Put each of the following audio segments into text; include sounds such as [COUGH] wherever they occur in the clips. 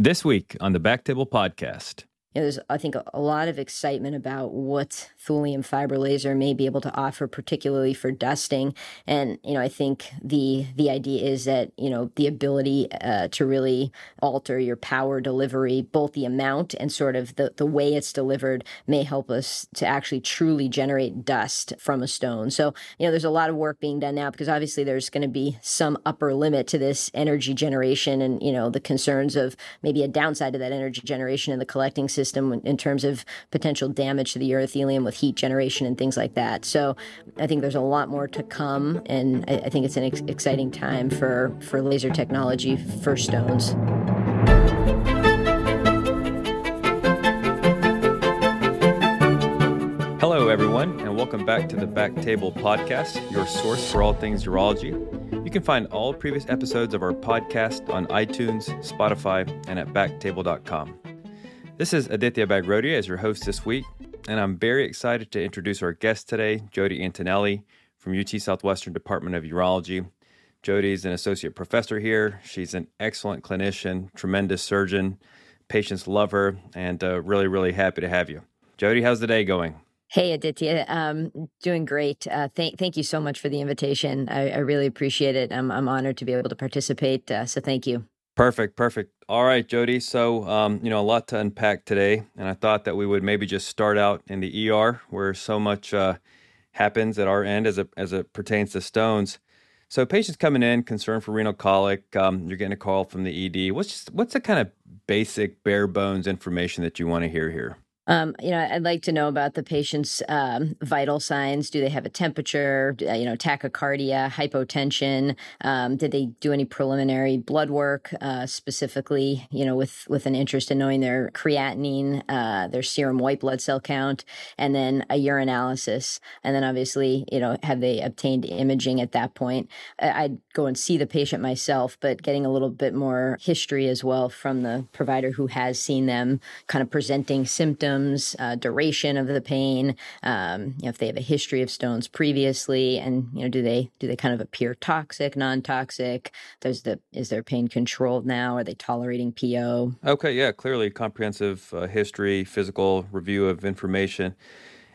This week on the Backtable Podcast. Know, there's, I think, a lot of excitement about what thulium fiber laser may be able to offer, particularly for dusting. And you know, I think the the idea is that you know the ability uh, to really alter your power delivery, both the amount and sort of the the way it's delivered, may help us to actually truly generate dust from a stone. So you know, there's a lot of work being done now because obviously there's going to be some upper limit to this energy generation, and you know the concerns of maybe a downside to that energy generation in the collecting system in terms of potential damage to the urothelium with heat generation and things like that. So I think there's a lot more to come, and I, I think it's an ex- exciting time for, for laser technology for stones. Hello, everyone, and welcome back to the Back Table Podcast, your source for all things urology. You can find all previous episodes of our podcast on iTunes, Spotify, and at backtable.com. This is Aditya Bagrodia as your host this week, and I'm very excited to introduce our guest today, Jodi Antonelli from UT Southwestern Department of Urology. Jodi is an associate professor here. She's an excellent clinician, tremendous surgeon. Patients love her, and uh, really, really happy to have you. Jodi, how's the day going? Hey Aditya, um, doing great. Uh, thank thank you so much for the invitation. I, I really appreciate it. I'm I'm honored to be able to participate. Uh, so thank you. Perfect, perfect. All right, Jodi. So, um, you know, a lot to unpack today, and I thought that we would maybe just start out in the ER, where so much uh, happens at our end as it as it pertains to stones. So, patients coming in concerned for renal colic, um, you're getting a call from the ED. What's just, what's the kind of basic bare bones information that you want to hear here? Um, you know, I'd like to know about the patient's um, vital signs. Do they have a temperature? Uh, you know, tachycardia, hypotension? Um, did they do any preliminary blood work, uh, specifically? You know, with with an interest in knowing their creatinine, uh, their serum white blood cell count, and then a urinalysis, and then obviously, you know, have they obtained imaging at that point? I'd go and see the patient myself, but getting a little bit more history as well from the provider who has seen them, kind of presenting symptoms symptoms, uh, duration of the pain, um, you know, if they have a history of stones previously, and you know, do they do they kind of appear toxic, non-toxic? Does the is their pain controlled now? Are they tolerating PO? Okay, yeah, clearly comprehensive uh, history, physical review of information.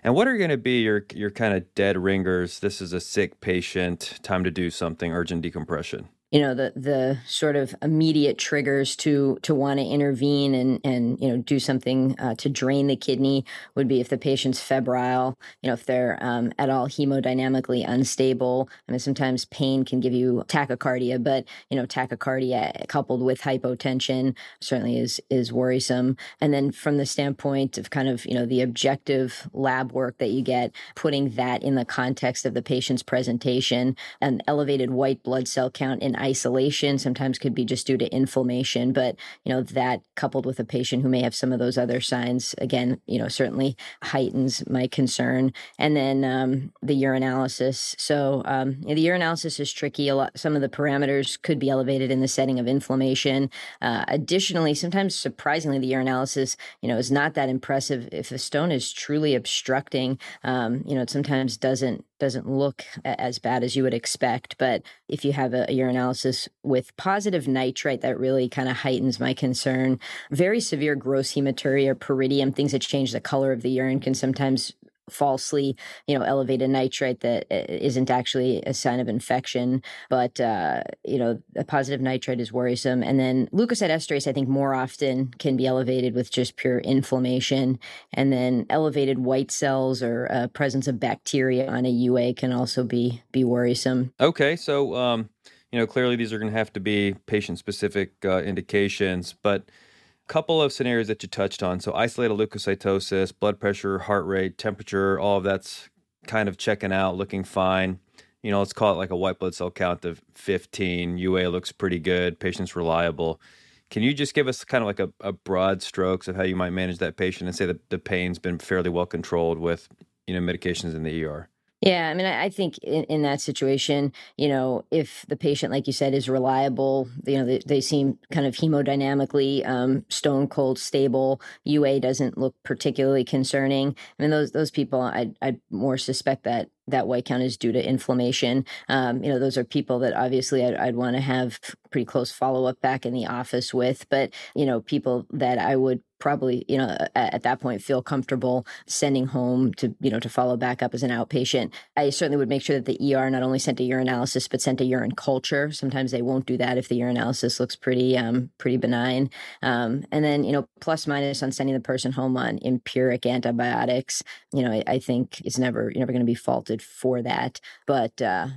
And what are going to be your your kind of dead ringers? This is a sick patient. Time to do something. Urgent decompression you know the the sort of immediate triggers to to want to intervene and and you know do something uh, to drain the kidney would be if the patient's febrile you know if they're um, at all hemodynamically unstable. I mean sometimes pain can give you tachycardia but you know tachycardia coupled with hypotension certainly is is worrisome. And then from the standpoint of kind of you know the objective lab work that you get putting that in the context of the patient's presentation an elevated white blood cell count in isolation sometimes could be just due to inflammation but you know that coupled with a patient who may have some of those other signs again you know certainly heightens my concern. And then um, the urinalysis. So um, the urinalysis is tricky. A lot some of the parameters could be elevated in the setting of inflammation. Uh, additionally sometimes surprisingly the urinalysis you know is not that impressive if a stone is truly obstructing. Um, you know it sometimes doesn't doesn't look as bad as you would expect. But if you have a, urinalysis with positive nitrite, that really kind of heightens my concern. Very severe gross hematuria, pyridium, things that change the color of the urine can sometimes falsely, you know, elevated nitrite that uh, isn't actually a sign of infection. But, uh, you know, a positive nitrite is worrisome. And then leukocyte esterase, I think, more often can be elevated with just pure inflammation. And then elevated white cells or uh, presence of bacteria on a UA can also be be worrisome. Okay. So, um, you know, clearly these are going to have to be patient specific uh, indications, but couple of scenarios that you touched on. So isolated leukocytosis, blood pressure, heart rate, temperature, all of that's kind of checking out, looking fine. You know, let's call it like a white blood cell count of 15. UA looks pretty good. Patient's reliable. Can you just give us kind of like a, a broad strokes of how you might manage that patient and say that the pain's been fairly well controlled with, you know, medications in the ER? Yeah, I mean, I, think in, in, that situation, you know, if the patient, like you said, is reliable, you know, they, they seem kind of hemodynamically um, stone cold stable. UA doesn't look particularly concerning. I mean, those those people, I I more suspect that that white count is due to inflammation. Um, you know, those are people that obviously I'd, I'd want to have pretty close follow up back in the office with, but you know, people that I would probably you know at, at, that point feel comfortable sending home to you know to follow back up as an outpatient. I certainly would make sure that the er not only sent a urinalysis but sent a urine culture. Sometimes they won't do that if the urinalysis looks pretty um, pretty benign. Um, and then you know plus minus on sending the person home on empiric antibiotics you know i, I think is never you're never going to be faulted for that. But uh,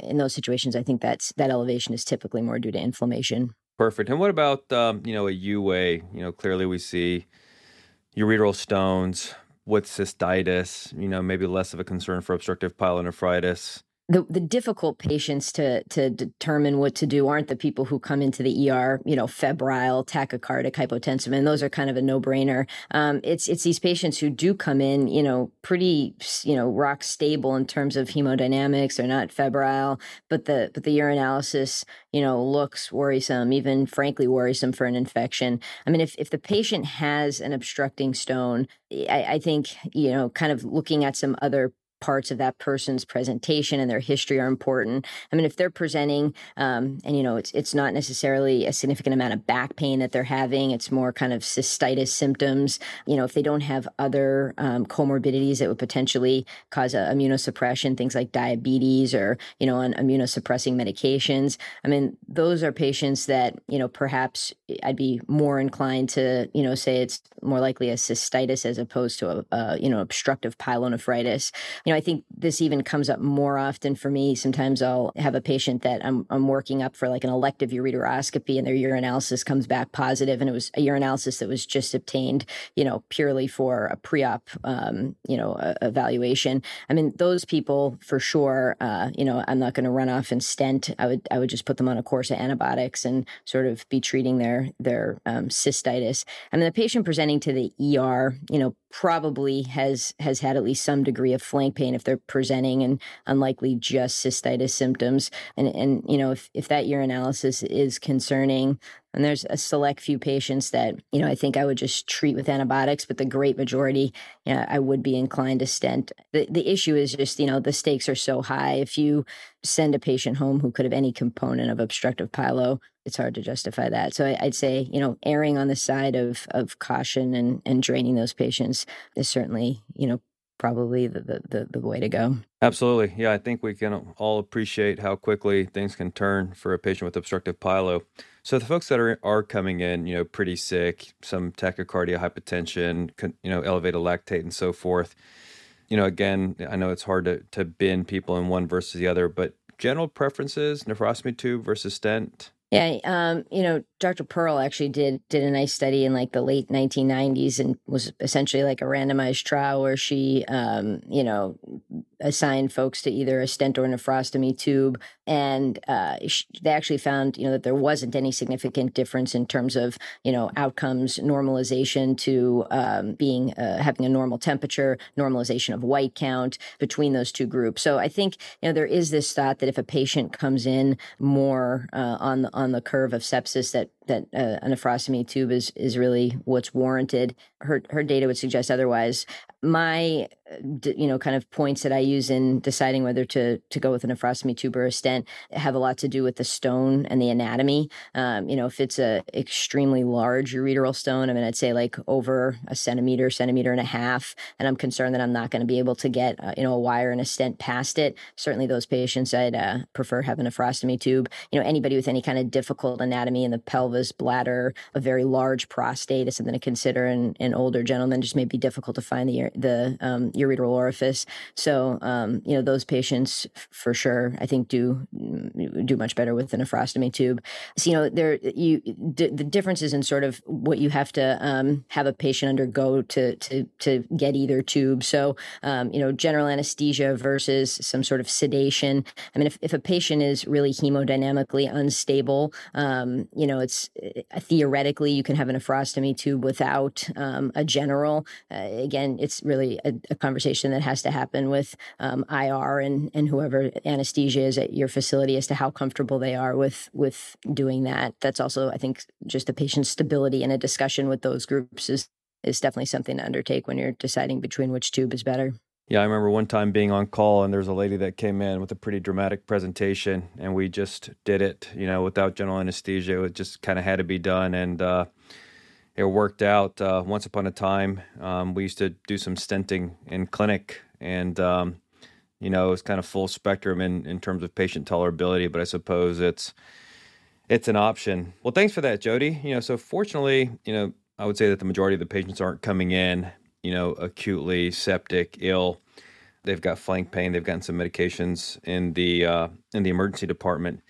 in those situations i think that's that elevation is typically more due to inflammation Perfect. And what about um, you know a UA? You know, clearly we see ureteral stones with cystitis. You know, maybe less of a concern for obstructive pyelonephritis the the difficult patients to to determine what to do aren't the people who come into the ER, you know, febrile, tachycardic, hypotensive, and those are kind of a no brainer. Um, it's it's these patients who do come in, you know, pretty you know rock stable in terms of hemodynamics. They're not febrile, but the but the urinalysis, you know, looks worrisome, even frankly worrisome for an infection. I mean, if if the patient has an obstructing stone, I, I think you know, kind of looking at some other parts of that person's presentation and their history are important. I mean, if they're presenting, um, and you know, it's it's not necessarily a significant amount of back pain that they're having; it's more kind of cystitis symptoms. You know, if they don't have other um, comorbidities that would potentially cause a immunosuppression, things like diabetes or you know, on immunosuppressing medications. I mean, those are patients that you know perhaps I'd be more inclined to you know say it's more likely a cystitis as opposed to a, a you know obstructive pyelonephritis. You know, I think this even comes up more often for me. Sometimes I'll have a patient that I'm, I'm working up for like an elective ureteroscopy and their urinalysis comes back positive and it was a urinalysis that was just obtained, you know, purely for a pre-op, um, you know, evaluation. I mean, those people for sure, uh, you know, I'm not going to run off and stent. I would, I would just put them on a course of antibiotics and sort of be treating their, their um, cystitis. I mean, the patient presenting to the ER, you know, probably has, has had at least some degree of flank pain if they're presenting and unlikely just cystitis symptoms. And, and you know, if, if that urinalysis is concerning, and there's a select few patients that, you know, I think I would just treat with antibiotics, but the great majority, you know, I would be inclined to stent. The, the issue is just, you know, the stakes are so high. If you send a patient home who could have any component of obstructive pyelo, it's hard to justify that. So I, would say, you know, erring on the side of of caution and and draining those patients is certainly, you know, probably the, the, the, way to go. Absolutely. Yeah, I think we can all appreciate how quickly things can turn for a patient with obstructive pyelo. So the folks that are are coming in, you know, pretty sick, some tachycardia, hypertension, you know, elevated lactate and so forth. You know, again, I know it's hard to to bin people in one versus the other, but general preferences, nephrostomy tube versus stent. Yeah, um, you know, Dr. Pearle actually did did a nice study in like the late 1990s and was essentially like a randomized trial where she, um, you know, assigned folks to either a stent or nephrostomy tube, and uh, they actually found you know that there wasn't any significant difference in terms of you know outcomes, normalization to um, being uh, having a normal temperature, normalization of white count between those two groups. So I think you know there is this thought that if a patient comes in more uh, on the on the curve of sepsis, that that uh, a nephrostomy tube is is really what's warranted. Her her data would suggest otherwise. My you know kind of points that I use in deciding whether to to go with a nephrostomy tube or a stent have a lot to do with the stone and the anatomy. Um, you know, if it's a extremely large ureteral stone, I mean, I'd say like over a centimeter, centimeter and a half, and I'm concerned that I'm not going to be able to get uh, you know a wire and a stent past it. Certainly, those patients I'd uh, prefer having a nephrostomy tube. You know, anybody with any kind of difficult anatomy in the pelvis, bladder, a very large prostate is something to consider in, an older gentleman. Just may be difficult to find the the um, ureteral orifice. So, um, you know, those patients for sure, I think do do much better with the nephrostomy tube. So, you know, there you d- the differences in sort of what you have to um, have a patient undergo to to to get either tube. So, um, you know, general anesthesia versus some sort of sedation. I mean, if, if a patient is really hemodynamically unstable, um, you know, it's uh, theoretically you can have a nephrostomy tube without um, a general. Uh, again, it's really a, a conversation that has to happen with um, IR and and whoever anesthesia is at your facility as to how comfortable they are with with doing that. That's also, I think, just the patient's stability and a discussion with those groups is is definitely something to undertake when you're deciding between which tube is better. Yeah, I remember one time being on call and there was a lady that came in with a pretty dramatic presentation and we just did it, you know, without general anesthesia. It just kind of had to be done and uh, it worked out. Uh, once upon a time, um, we used to do some stenting in clinic and, um, you know, it's kind of full spectrum in, in terms of patient tolerability, but I suppose it's it's an option. Well, thanks for that, Jodi. You know, so fortunately, you know, I would say that the majority of the patients aren't coming in, you know, acutely septic, ill They've got flank pain. They've gotten some medications in the uh, in the emergency department.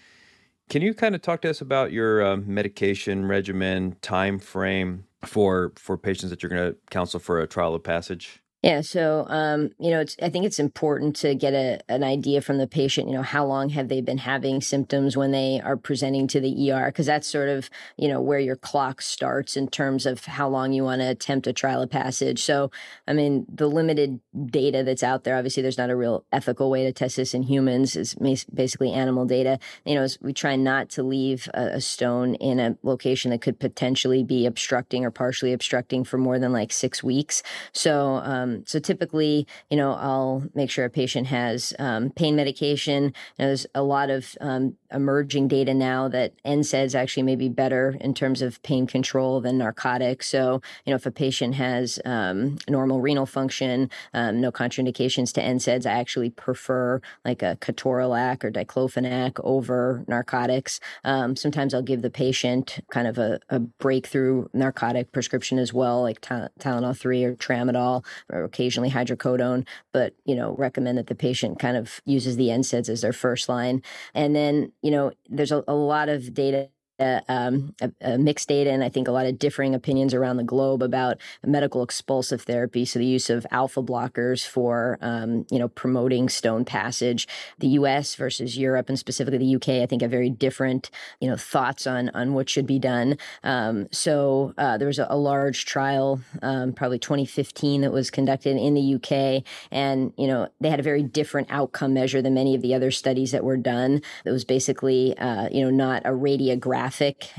Can you kind of talk to us about your uh, medication regimen, time frame for for patients that you're going to counsel for a trial of passage? Yeah, so um, you know, I think it's important to get a, an idea from the patient. You know, how long have they been having symptoms when they are presenting to the ER? Because that's sort of you know where your clock starts in terms of how long you want to attempt a trial of passage. So, I mean, the limited data that's out there, obviously, there's not a real ethical way to test this in humans. It's basically animal data. You know, we try not to leave a, a stone in a location that could potentially be obstructing or partially obstructing for more than like six weeks. So. Um, um, so typically, you know, I'll make sure a patient has um, pain medication. You know, there's a lot of um, emerging data now that NSAIDs actually may be better in terms of pain control than narcotics. So, you know, if a patient has um, normal renal function, um, no contraindications to NSAIDs, I actually prefer like a ketorolac or diclofenac over narcotics. Um, sometimes I'll give the patient kind of a, a breakthrough narcotic prescription as well, like Tylenol 3 or tramadol or occasionally hydrocodone, but you know, recommend that the patient kind of uses the NSAIDs as their first line. And then, you know, there's a, a lot of data um, a, a mixed data and I think a lot of differing opinions around the globe about medical expulsive therapy. So the use of alpha blockers for um, you know promoting stone passage. The U.S. versus Europe and specifically the U.K. I think have very different you know thoughts on on what should be done. Um, so uh, there was a, a large trial, um, probably 2015, that was conducted in the U.K. and you know they had a very different outcome measure than many of the other studies that were done. It was basically uh, you know not a radiograph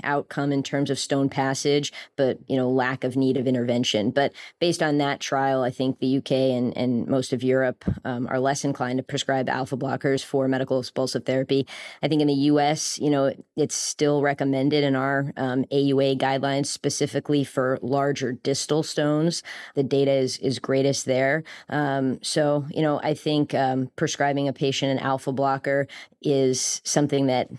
outcome in terms of stone passage, but you know lack of need of intervention. But based on that trial, I think the UK and, and most of Europe um, are less inclined to prescribe alpha blockers for medical expulsive therapy. I think in the US, you know, it's still recommended in our um, AUA guidelines specifically for larger distal stones. The data is is greatest there. Um, so you know, I think um, prescribing a patient an alpha blocker is something that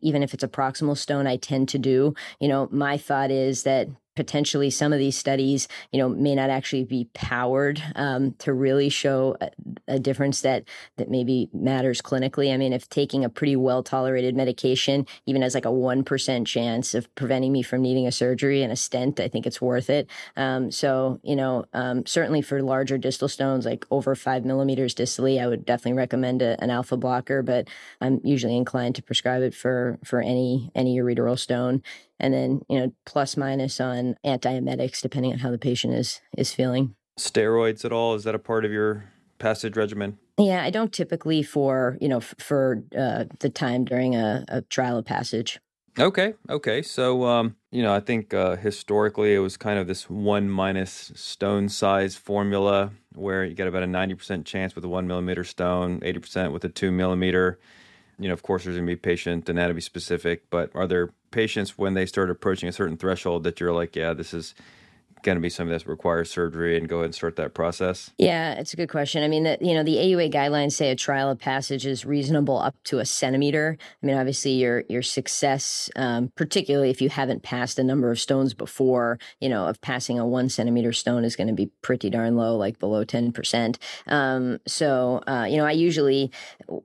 even if it's a proximal stone, I tend to do. You know, my thought is that potentially some of these studies, you know, may not actually be powered um, to really show a, a, difference that that maybe matters clinically. I mean, if taking a pretty well tolerated medication even has like a one percent chance of preventing me from needing a surgery and a stent, I think it's worth it. Um, so, you know, um, certainly for larger distal stones, like over five millimeters distally, I would definitely recommend a, an alpha blocker. But I'm usually inclined to prescribe it for for any any ureteral stone and then you know plus minus on antiemetics depending on how the patient is is feeling. Steroids at all? Is that a part of your passage regimen? Yeah, I don't typically for you know f- for uh, the time during a, a, trial of passage. Okay, okay. So um, you know, I think uh, historically it was kind of this one minus stone size formula where you get about a ninety percent chance with a one millimeter stone, eighty percent with a two millimeter you know, of course, there's going to be patient anatomy specific, but are there patients when they start approaching a certain threshold that you're like, yeah, this is going to be something that requires surgery and go ahead and start that process? Yeah, it's a good question. I mean, the, you know, the AUA guidelines say a trial of passage is reasonable up to a centimeter. I mean, obviously, your your success, um, particularly if you haven't passed a number of stones before, you know, of passing a one centimeter stone is going to be pretty darn low, like below ten percent. Um, so, uh, you know, I usually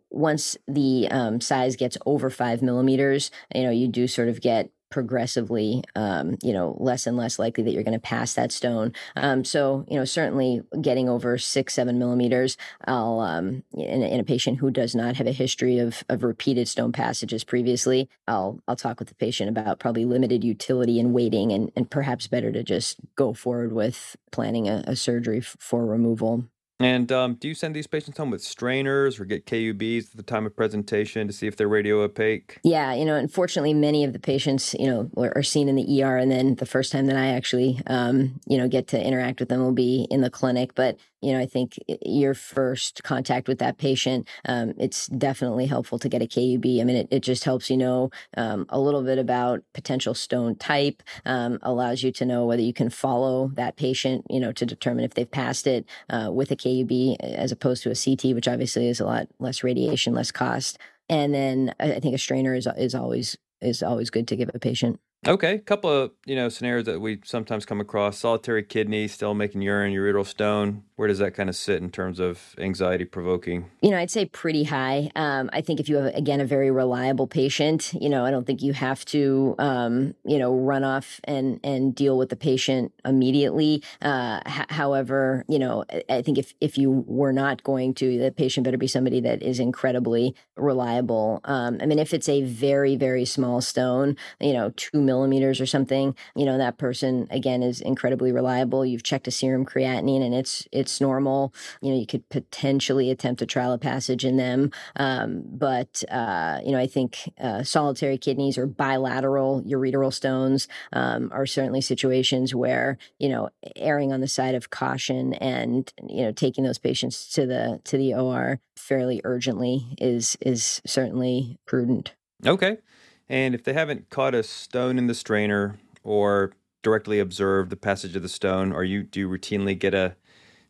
once the um, size gets over five millimeters, you know, you do sort of get progressively, um, you know, less and less likely that you're going to pass that stone. Um, so, you know, certainly getting over six, seven millimeters, I'll, um, in, in, a patient who does not have a history of, of repeated stone passages previously, I'll, I'll talk with the patient about probably limited utility and waiting and, and perhaps better to just go forward with planning a, a surgery f- for removal. And um, do you send these patients home with strainers or get KUBs at the time of presentation to see if they're radio opaque? Yeah, you know, unfortunately, many of the patients, you know, are seen in the ER, and then the first time that I actually, um, you know, get to interact with them will be in the clinic. But you know, I think your first contact with that patient, um, it's definitely helpful to get a KUB. I mean, it, it just helps you know um, a little bit about potential stone type, um, allows you to know whether you can follow that patient, you know, to determine if they've passed it uh, with a KUB as opposed to a CT, which obviously is a lot less radiation, less cost. And then I think a strainer is is always is always good to give a patient. Okay, a couple of you know scenarios that we sometimes come across: solitary kidney, still making urine, ureteral stone. Where does that kind of sit in terms of anxiety provoking? You know, I'd say pretty high. Um, I think if you have again a very reliable patient, you know, I don't think you have to, um, you know, run off and and deal with the patient immediately. Uh, h- however, you know, I think if if you were not going to, the patient better be somebody that is incredibly reliable. Um, I mean, if it's a very very small stone, you know, two millimeters or something, you know, that person again is incredibly reliable. You've checked a serum creatinine and it's it's normal. You know, you could potentially attempt a trial of passage in them, um, but uh, you know, I think uh, solitary kidneys or bilateral ureteral stones um, are certainly situations where you know erring on the side of caution and you know taking those patients to the to the OR fairly urgently is is certainly prudent. Okay. And if they haven't caught a stone in the strainer or directly observed the passage of the stone, are you do routinely get a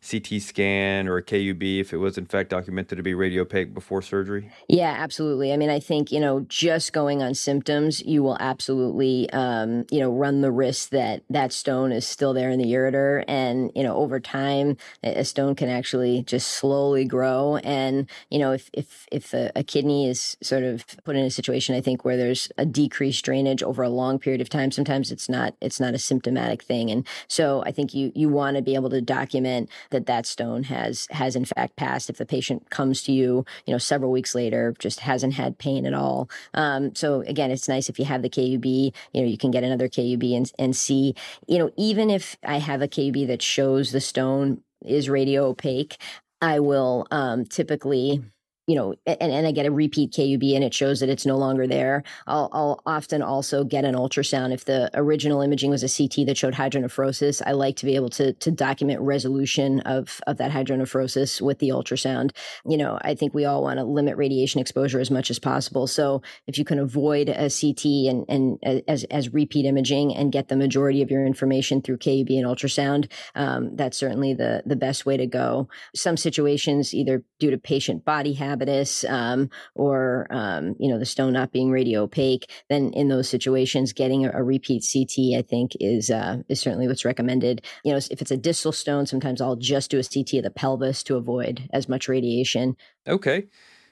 CT scan or a KUB if it was in fact documented to be radiopaque before surgery? Yeah, absolutely. I mean, I think you know, just going on symptoms, you will absolutely, um, you know, run the risk that that stone is still there in the ureter, and you know, over time, a stone can actually just slowly grow. And you know, if if if a, a kidney is sort of put in a situation, I think where there's a decreased drainage over a long period of time, sometimes it's not it's not a symptomatic thing, and so I think you you want to be able to document that that stone has has in fact passed. If the patient comes to you you know several weeks later just hasn't had pain at all. Um, so again it's nice if you have the KUB you know you can get another KUB and, and see you know even if I have a KUB that shows the stone is radio opaque I will um, typically you know, and, and I get a repeat KUB and it shows that it's no longer there. I'll, I'll often also get an ultrasound. If the original imaging was a CT that showed hydronephrosis, I like to be able to, to document resolution of, of that hydronephrosis with the ultrasound. You know, I think we all want to limit radiation exposure as much as possible. So if you can avoid a CT and, and as, as repeat imaging and get the majority of your information through KUB and ultrasound, um, that's certainly the, the best way to go. Some situations, either due to patient body habits, habitus um, or um, you know the stone not being radio opaque, then in those situations, getting a, a repeat CT, I think, is uh, is certainly what's recommended. You know, if it's a distal stone, sometimes I'll just do a CT of the pelvis to avoid as much radiation. Okay,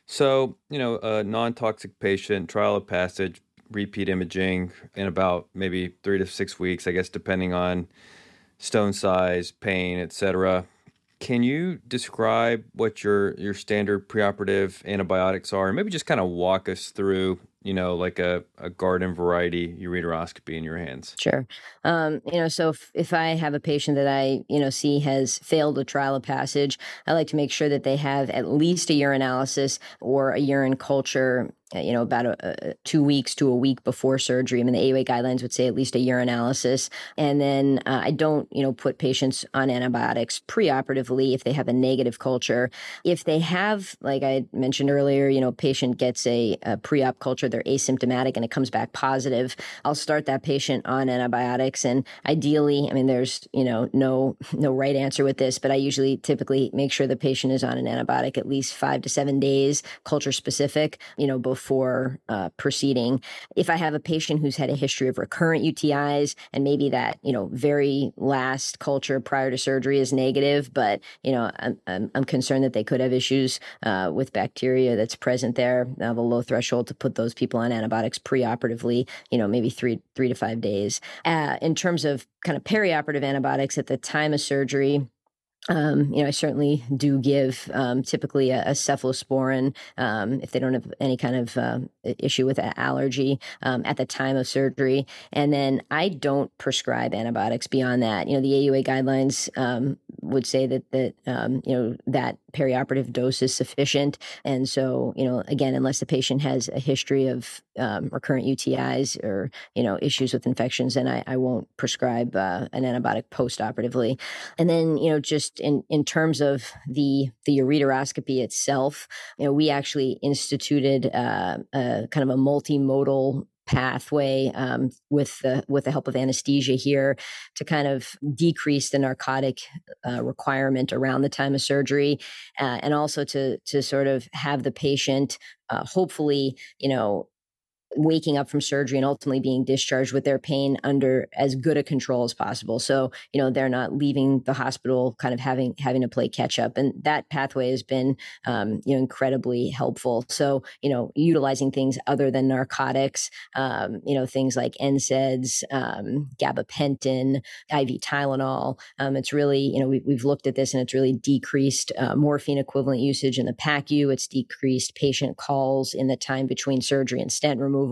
so you know, a non-toxic patient, trial of passage, repeat imaging in about maybe three to six weeks, I guess, depending on stone size, pain, etc. Can you describe what your your standard preoperative antibiotics are, and maybe just kind of walk us through you know, like a, a garden variety ureteroscopy in your hands? Sure. Um, you know, so if, if I have a patient that I, you know, see has failed a trial of passage, I like to make sure that they have at least a urinalysis or a urine culture you know, about a, a, two weeks to a week before surgery. I mean, the AUA guidelines would say at least a urinalysis. And then uh, I don't, you know, put patients on antibiotics preoperatively if they have a negative culture. If they have, like I mentioned earlier, you know, patient gets a, a pre-op culture, they're asymptomatic and it comes back positive, I'll start that patient on antibiotics. And ideally, I mean, there's, you know, no [LAUGHS] no right answer with this, but I usually typically make sure the patient is on an antibiotic at least five to seven days, culture specific, you know, before before uh, proceeding. If I have a patient who's had a history of recurrent UTIs and maybe that, you know, very last culture prior to surgery is negative, but, you know, I'm, I'm, I'm concerned that they could have issues uh, with bacteria that's present there. I have a low threshold to put those people on antibiotics preoperatively, you know, maybe three, three to five days. Uh, in terms of kind of perioperative antibiotics at the time of surgery, um, you know, I certainly do give um, typically a, a cephalosporin um, if they don't have any kind of uh, issue with allergy um, at the time of surgery. And then I don't prescribe antibiotics beyond that. You know, the AUA guidelines um, would say that that um, you know that perioperative dose is sufficient. And so, you know, again, unless the patient has a history of um, recurrent UTIs or you know issues with infections, then I, I won't prescribe uh, an antibiotic postoperatively. And then, you know, just in in terms of the the ureteroscopy itself, you know, we actually instituted uh, a kind of a multimodal pathway um, with the with the help of anesthesia here to kind of decrease the narcotic uh, requirement around the time of surgery, uh, and also to to sort of have the patient uh, hopefully you know waking up from surgery and ultimately being discharged with their pain under as good a control as possible. So, you know, they're not leaving the hospital kind of having having to play catch up. And that pathway has been um, you know, incredibly helpful. So, you know, utilizing things other than narcotics, um, you know, things like NSAIDs, um, gabapentin, IV Tylenol. Um, it's really, you know, we, we've looked at this and it's really decreased uh, morphine equivalent usage in the PACU. It's decreased patient calls in the time between surgery and stent removal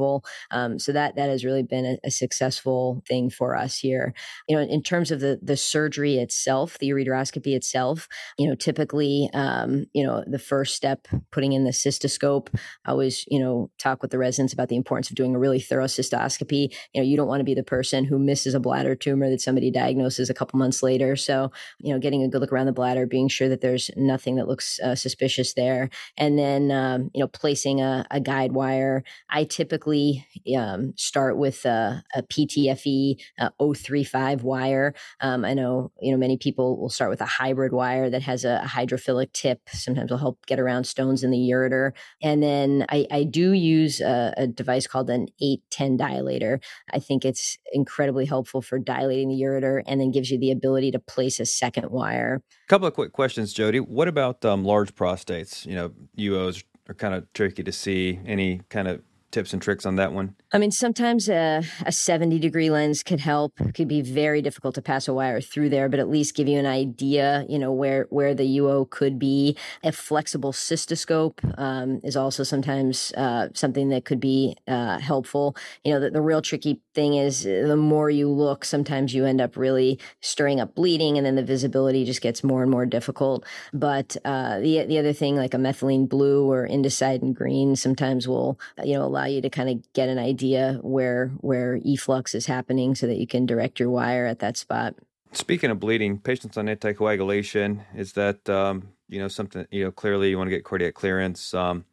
Um, so that that has really been a, a, successful thing for us here. You know, in terms of the the surgery itself, the ureteroscopy itself, you know, typically, um, you know, the first step, putting in the cystoscope. I always, you know, talk with the residents about the importance of doing a really thorough cystoscopy. You know, you don't want to be the person who misses a bladder tumor that somebody diagnoses a couple months later. So, you know, getting a good look around the bladder, being sure that there's nothing that looks uh, suspicious there, and then, um, you know, placing a, a guide wire. I typically typically um, start with a, a PTFE uh, 035 wire. Um, I know you know many people will start with a hybrid wire that has a, hydrophilic tip. Sometimes will help get around stones in the ureter. And then I, I do use a, a, device called an 810 dilator. I think it's incredibly helpful for dilating the ureter and then gives you the ability to place a second wire. A couple of quick questions, Jodi. What about um, large prostates? You know, UOs are kind of tricky to see. Any kind of tips and tricks on that one? I mean, sometimes a, a 70 degree lens could help. It could be very difficult to pass a wire through there, but at least give you an idea, you know, where, where the UO could be. A flexible cystoscope um, is also sometimes uh, something that could be uh, helpful. You know, the, the real tricky thing is uh, the more you look, sometimes you end up really stirring up bleeding and then the visibility just gets more and more difficult. But uh, the, the other thing, like a methylene blue or indocyanine green, sometimes will, you know, allow you to kind of get an idea idea where where efflux is happening so that you can direct your wire at that spot. Speaking of bleeding, patients on anticoagulation is that um, you know something you know clearly you want to get cardiac clearance. Um,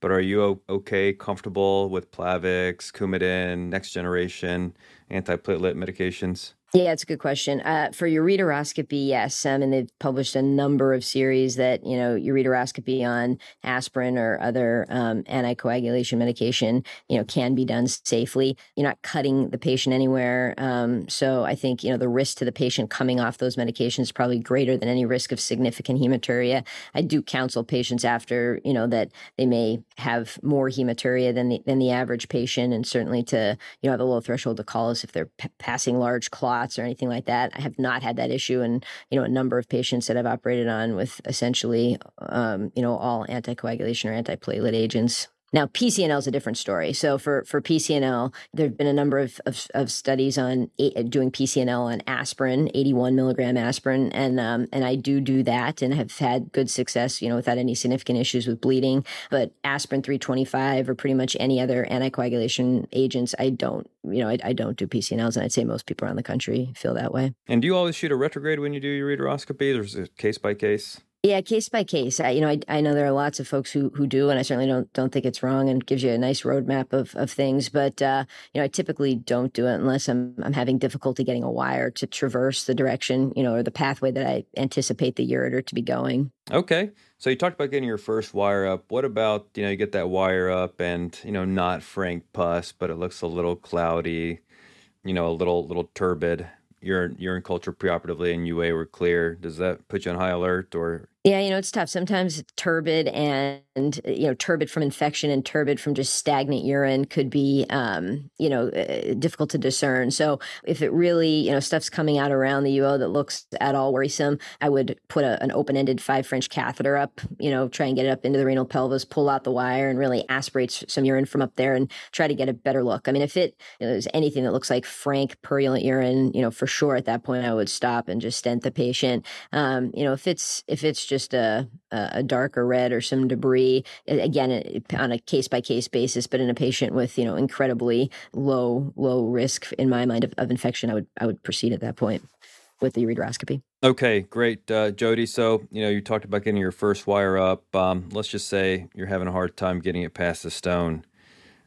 but are you okay, comfortable with Plavix, Coumadin, next generation antiplatelet medications? Yeah, it's a good question. Uh, for ureteroscopy, yes, um, and they've published a number of series that you know ureteroscopy on aspirin or other um, anticoagulation medication, you know, can be done safely. You're not cutting the patient anywhere, um, so I think you know the risk to the patient coming off those medications is probably greater than any risk of significant hematuria. I do counsel patients after you know that they may have more hematuria than the than the average patient, and certainly to you know have a low threshold to call us if they're p- passing large clots or anything like that. I have not had that issue, and you know, a number of patients that I've operated on with essentially, um, you know, all anticoagulation or antiplatelet agents. Now, PCNL is a different story. So for, for PCNL, there have been a number of, of, of studies on doing PCNL on aspirin, 81 milligram aspirin. And, um, and I do do that and have had good success, you know, without any significant issues with bleeding. But aspirin 325 or pretty much any other anticoagulation agents, I don't, you know, I, I don't do PCNLs. And I'd say most people around the country feel that way. And do you always shoot a retrograde when you do your ureteroscopy? There's a case by case? Yeah, case by case. I, you know, I, I know there are lots of folks who who do, and I certainly don't don't think it's wrong, and gives you a nice roadmap of of things. But uh, you know, I typically don't do it unless I'm I'm having difficulty getting a wire to traverse the direction, you know, or the pathway that I anticipate the ureter to be going. Okay, so you talked about getting your first wire up. What about you know you get that wire up and you know not frank pus, but it looks a little cloudy, you know, a little little turbid urine urine culture preoperatively and UA were clear, does that put you on high alert or Yeah, you know, it's tough. Sometimes turbid and, you know, turbid from infection and turbid from just stagnant urine could be, um, you know, uh, difficult to discern. So if it really, you know, stuff's coming out around the UO that looks at all worrisome, I would put a, an open ended five French catheter up, you know, try and get it up into the renal pelvis, pull out the wire and really aspirate some urine from up there and try to get a better look. I mean, if it you know, is anything that looks like frank purulent urine, you know, for sure at that point I would stop and just stent the patient. Um, you know, if it's, if it's just a, a darker red or some debris. Again, on a case by case basis, but in a patient with you know incredibly low low risk in my mind of, of infection, I would I would proceed at that point with the ureteroscopy. Okay, great, uh, Jodi. So you know you talked about getting your first wire up. Um, let's just say you're having a hard time getting it past the stone.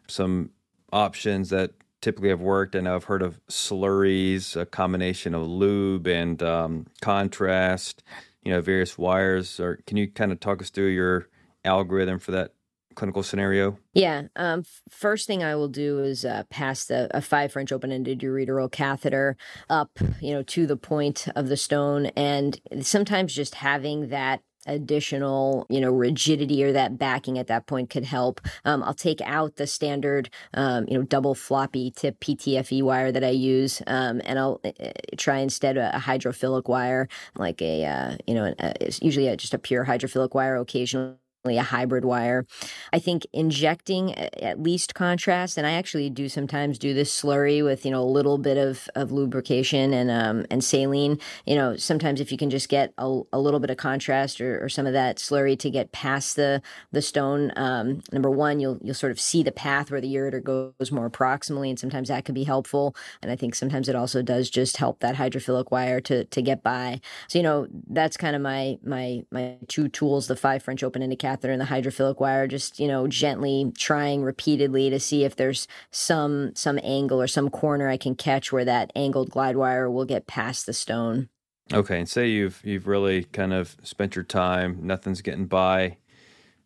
Some options that typically have worked, and I've heard of slurries, a combination of lube and um, contrast you know various wires or can you kind of talk us through your algorithm for that clinical scenario? Yeah um, first thing i will do is uh, pass the, a five french open-ended ureteral catheter up you know to the point of the stone and sometimes just having that additional you know rigidity or that backing at that point could help. Um, i'll take out the standard um, you know double floppy tip ptfe wire that i use um, and i'll uh, try instead a, hydrophilic wire like a uh, you know a, usually a, just a pure hydrophilic wire occasionally a hybrid wire. I think injecting at least contrast, and I actually do sometimes do this slurry with you know a little bit of, of lubrication and um, and saline. You know, sometimes if you can just get a, a little bit of contrast or, or, some of that slurry to get past the the stone, um, number one, you'll you'll sort of see the path where the ureter goes more proximally, and sometimes that can be helpful. And I think sometimes it also does just help that hydrophilic wire to to get by. So you know that's kind of my my my two tools: the five French open indicator catheter and the hydrophilic wire, just you know gently trying repeatedly to see if there's some some angle or some corner I can catch where that angled glide wire will get past the stone. Okay, and say you've you've really kind of spent your time, nothing's getting by.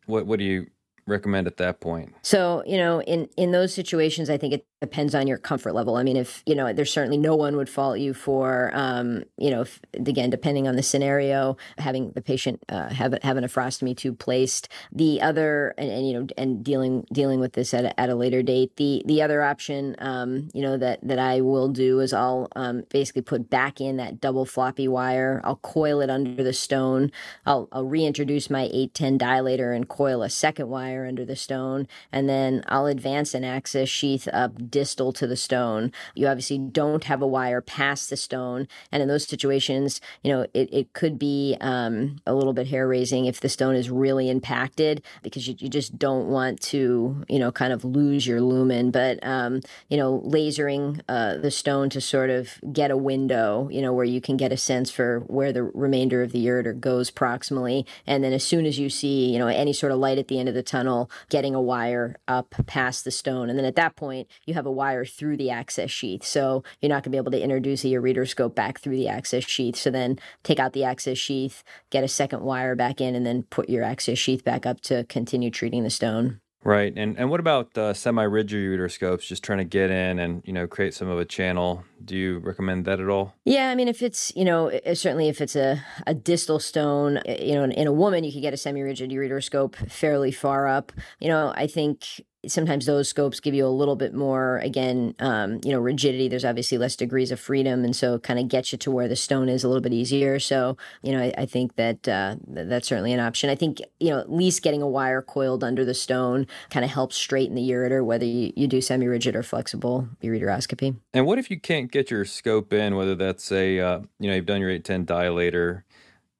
What what do you recommend at that point? So, you know, in in those situations, I think it depends on your comfort level. I mean, if you know, there's certainly no one would fault you for, um, you know, if, again, depending on the scenario, having the patient uh, have have a nephrostomy tube placed. The other, and, and, you know, and dealing dealing with this at a, at a later date. The the other option, um, you know, that that I will do is I'll um, basically put back in that double floppy wire. I'll coil it under the stone. I'll, I'll reintroduce my 810 dilator and coil a second wire under the stone, and then I'll advance an access sheath up distal to the stone. You obviously don't have a wire past the stone. And in those situations, you know, it, it could be um, a little bit hair raising if the stone is really impacted because you, you just don't want to, you know, kind of lose your lumen. But, um, you know, lasering uh, the stone to sort of get a window, you know, where you can get a sense for where the remainder of the ureter goes proximally. And then as soon as you see, you know, any sort of light at the end of the tunnel, getting a wire up past the stone. And then at that point, you have a wire through the access sheath. So you're not going to be able to introduce a ureteroscope back through the access sheath. So then take out the access sheath, get a second wire back in, and then put your access sheath back up to continue treating the stone. Right, and and what about uh, semi-rigid ureteroscopes? Just trying to get in and you know create some of a channel. Do you recommend that at all? Yeah, I mean, if it's you know certainly if it's a, a distal stone, you know, in, in a woman, you could get a semi-rigid ureteroscope fairly far up. You know, I think sometimes those scopes give you a little bit more again um, you know rigidity. There's obviously less degrees of freedom and so kind of gets you to where the stone is a little bit easier. So you know i, I think that uh, that's certainly an option. I think you know at least getting a wire coiled under the stone kind of helps straighten the ureter whether you, you do semi-rigid or flexible ureteroscopy. And what if you can't get your scope in whether that's a uh, you know you've done your 810 dilator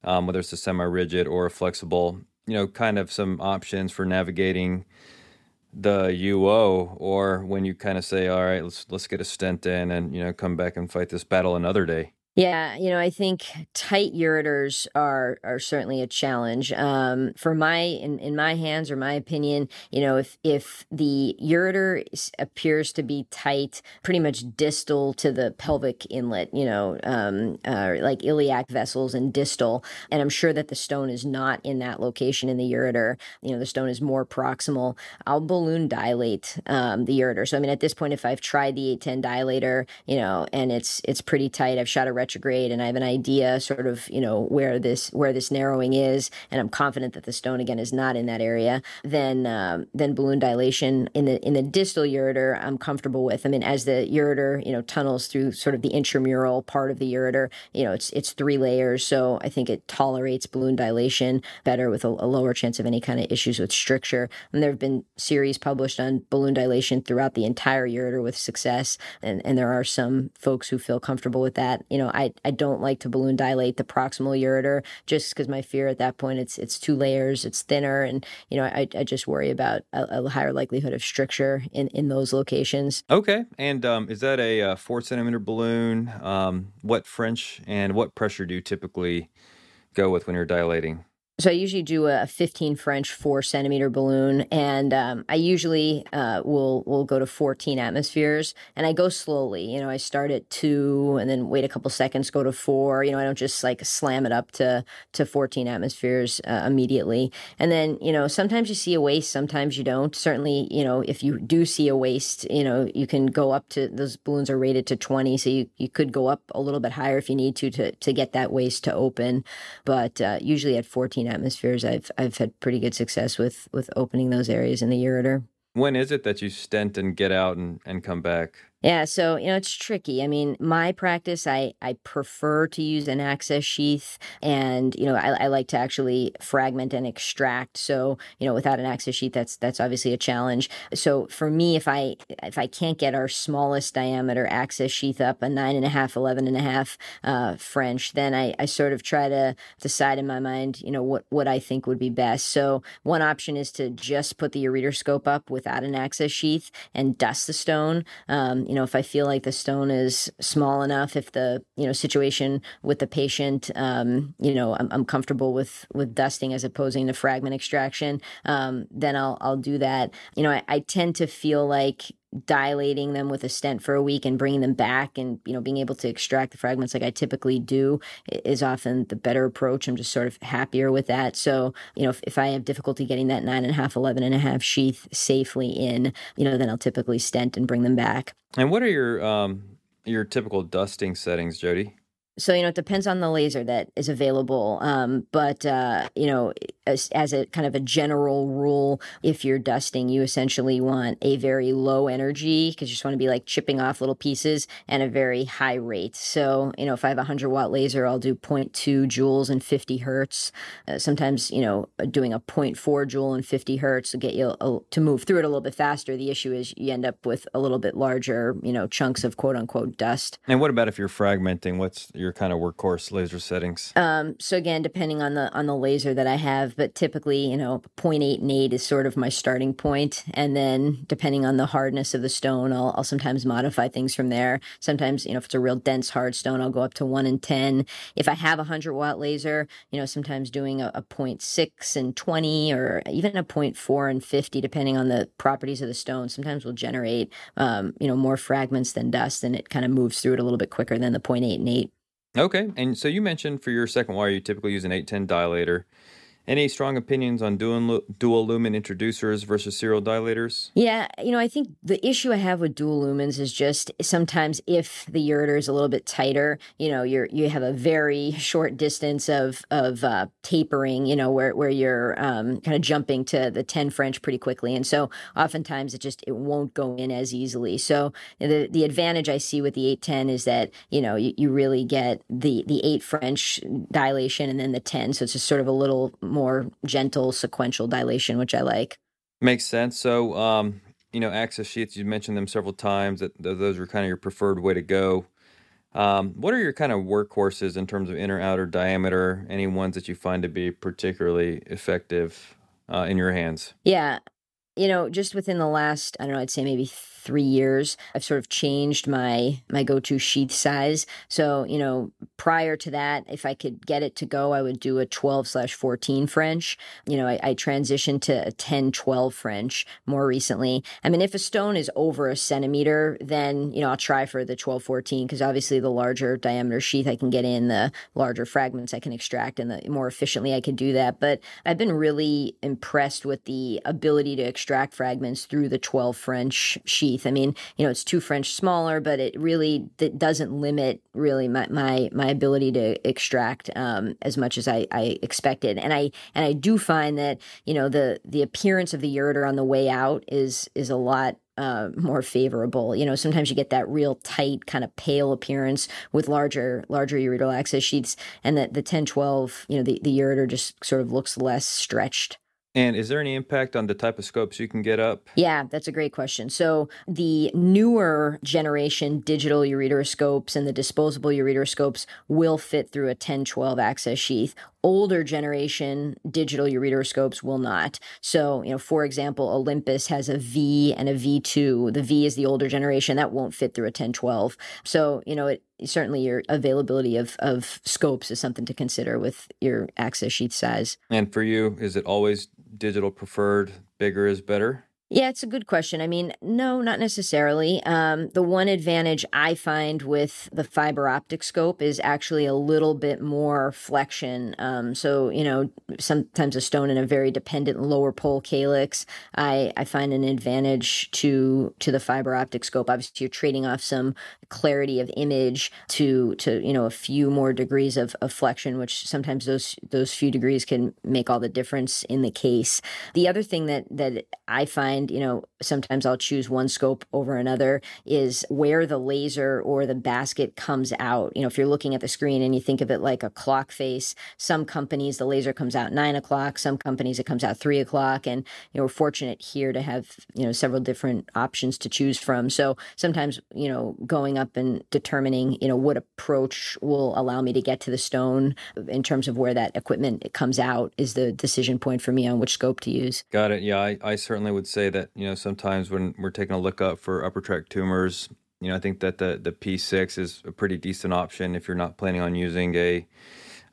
um, whether it's a semi-rigid or a flexible you know kind of some options for navigating the UO or when you kind of say, all right, let's let's get a stent in and you know come back and fight this battle another day. Yeah, you know, I think tight ureters are are certainly a challenge. Um, for my in, in my hands or my opinion, you know, if if the ureter appears to be tight, pretty much distal to the pelvic inlet, you know, um, uh, like iliac vessels and distal, and I'm sure that the stone is not in that location in the ureter. You know, the stone is more proximal. I'll balloon dilate um, the ureter. So I mean, at this point, if I've tried the 810 dilator, you know, and it's it's pretty tight, I've shot a retrograde and I have an idea sort of, you know, where this where this narrowing is and I'm confident that the stone again is not in that area, then um, then balloon dilation in the in the distal ureter I'm comfortable with. I mean, as the ureter, you know, tunnels through sort of the intramural part of the ureter, you know, it's it's three layers, so I think it tolerates balloon dilation better with a, a lower chance of any kind of issues with stricture. And there have been series published on balloon dilation throughout the entire ureter with success, and and there are some folks who feel comfortable with that. You know, I I don't like to balloon dilate the proximal ureter just because my fear at that point it's it's two layers, it's thinner, and you know I I just worry about a, a higher likelihood of stricture in in those locations. Okay, and um, is that a, uh, four centimeter balloon? Um, what French and what pressure do you typically go with when you're dilating? So I usually do a 15 French four centimeter balloon, and um, I usually uh, will will go to 14 atmospheres, and I go slowly. You know, I start at two, and then wait a couple seconds, go to four. You know, I don't just like slam it up to to 14 atmospheres uh, immediately. And then you know, sometimes you see a waist, sometimes you don't. Certainly, you know, if you do see a waist, you know, you can go up to those balloons are rated to 20, so you you could go up a little bit higher if you need to to to get that waist to open. But uh, usually at 14 atmospheres, I've I've had pretty good success with with opening those areas in the ureter. When is it that you stent and get out and, and come back? Yeah, so you know it's tricky. I mean, my practice, I I prefer to use an access sheath, and you know I, I like to actually fragment and extract. So you know without an access sheath, that's that's obviously a challenge. So for me, if I if I can't get our smallest diameter access sheath up, a nine and a half, eleven and a half uh, French, then I I sort of try to decide in my mind, you know what what I think would be best. So one option is to just put the ureteroscope up without an access sheath and dust the stone. Um, you know, if I feel like the stone is small enough, if the you know situation with the patient, um, you know, I'm, I'm, comfortable with with dusting as opposing to fragment extraction, um, then I'll I'll do that. You know, I, I tend to feel like dilating them with a stent for a week and bringing them back and you know being able to extract the fragments like I typically do is often the better approach. I'm just sort of happier with that. So you know if, if I have difficulty getting that nine and a half, eleven and a half sheath safely in, you know then I'll typically stent and bring them back. And what are your um your typical dusting settings, Jodi? So you know, it depends on the laser that is available. Um, but uh, you know, as, as, a kind of a general rule, if you're dusting, you essentially want a very low energy because you just want to be like chipping off little pieces and a very high rate. So you know, if I have a hundred watt laser, I'll do 0.2 joules and 50 hertz. Uh, sometimes you know, doing a 0.4 joule and 50 hertz will get you a, to move through it a little bit faster. The issue is you end up with a little bit larger, you know, chunks of quote unquote dust. And what about if you're fragmenting? What's your your kind of workhorse laser settings? Um, so again, depending on the on the laser that I have, but typically, you know, 0.8 and 8 is sort of my starting point, and then depending on the hardness of the stone, I'll, I'll sometimes modify things from there. Sometimes, you know, if it's a real dense hard stone, I'll go up to 1 and 10. If I have a 100 watt laser, you know, sometimes doing a, a 0.6 and 20 or even a 0.4 and 50, depending on the properties of the stone, sometimes will generate, um, you know, more fragments than dust, and it kind of moves through it a little bit quicker than the 0.8 and 8. Okay. And so you mentioned for your second wire, you typically use an 810 dilator. Any strong opinions on dual, dual lumen introducers versus serial dilators? Yeah, you know, I think the issue I have with dual lumens is just sometimes if the ureter is a little bit tighter, you know, you're you have a very short distance of of uh, tapering, you know, where where you're um, kind of jumping to the 10 French pretty quickly, and so oftentimes it just it won't go in as easily. So the the advantage I see with the 810 is that you know you, you really get the the 8 French dilation and then the 10, so it's just sort of a little more gentle sequential dilation, which I like. Makes sense. So, um, you know, access sheaths, you mentioned them several times that those are kind of your preferred way to go. Um, what are your kind of workhorses in terms of inner outer diameter? Any ones that you find to be particularly effective uh, in your hands? Yeah. You know, just within the last, I don't know, I'd say maybe three years, I've sort of changed my my go-to sheath size. So, you know, prior to that, if I could get it to go, I would do a 12 slash 14 French. You know, I, I transitioned to a 10 12 French more recently. I mean, if a stone is over a centimeter, then, you know, I'll try for the 12 14 because obviously the larger diameter sheath I can get in, the larger fragments I can extract, and the more efficiently I can do that. But I've been really impressed with the ability to extract fragments through the 12 French sheath. I mean, you know, it's two French smaller, but it really it doesn't limit really my my, my ability to extract um, as much as I, I expected. And I and I do find that you know the the appearance of the ureter on the way out is is a lot uh, more favorable. You know, sometimes you get that real tight, kind of pale appearance with larger, larger ureteral access sheaths, and that the 10, 12, you know, the, the ureter just sort of looks less stretched. And is there any impact on the type of scopes you can get up? Yeah, that's a great question. So, the newer generation digital ureteroscopes and the disposable ureteroscopes will fit through a 1012 access sheath. Older generation digital ureteroscopes will not. So, you know, for example, Olympus has a V and a V2. The V is the older generation that won't fit through a 1012. So, you know, it, certainly your availability of, of scopes is something to consider with your access sheath size. And for you, is it always digital preferred, bigger is better? Yeah, it's a good question. I mean, no, not necessarily. Um, the one advantage I find with the fiber optic scope is actually a little bit more flexion. Um, so, you know, sometimes a stone in a very dependent lower pole calyx, I, I find an advantage to to the fiber optic scope. Obviously, you're trading off some clarity of image to to you know a few more degrees of, of flexion, which sometimes those those few degrees can make all the difference in the case. The other thing that that I find find, you know, sometimes I'll choose one scope over another is where the laser or the basket comes out. You know, if you're looking at the screen and you think of it like a clock face, some companies the laser comes out nine o'clock, some companies it comes out three o'clock. And, you know, we're fortunate here to have, you know, several different options to choose from. So sometimes, you know, going up and determining, you know, what approach will allow me to get to the stone in terms of where that equipment comes out is the decision point for me on which scope to use. Got it. Yeah, I, I certainly would say that you know sometimes when we're taking a look up for upper tract tumors, you know I think that the the P6 is a pretty decent option if you're not planning on using a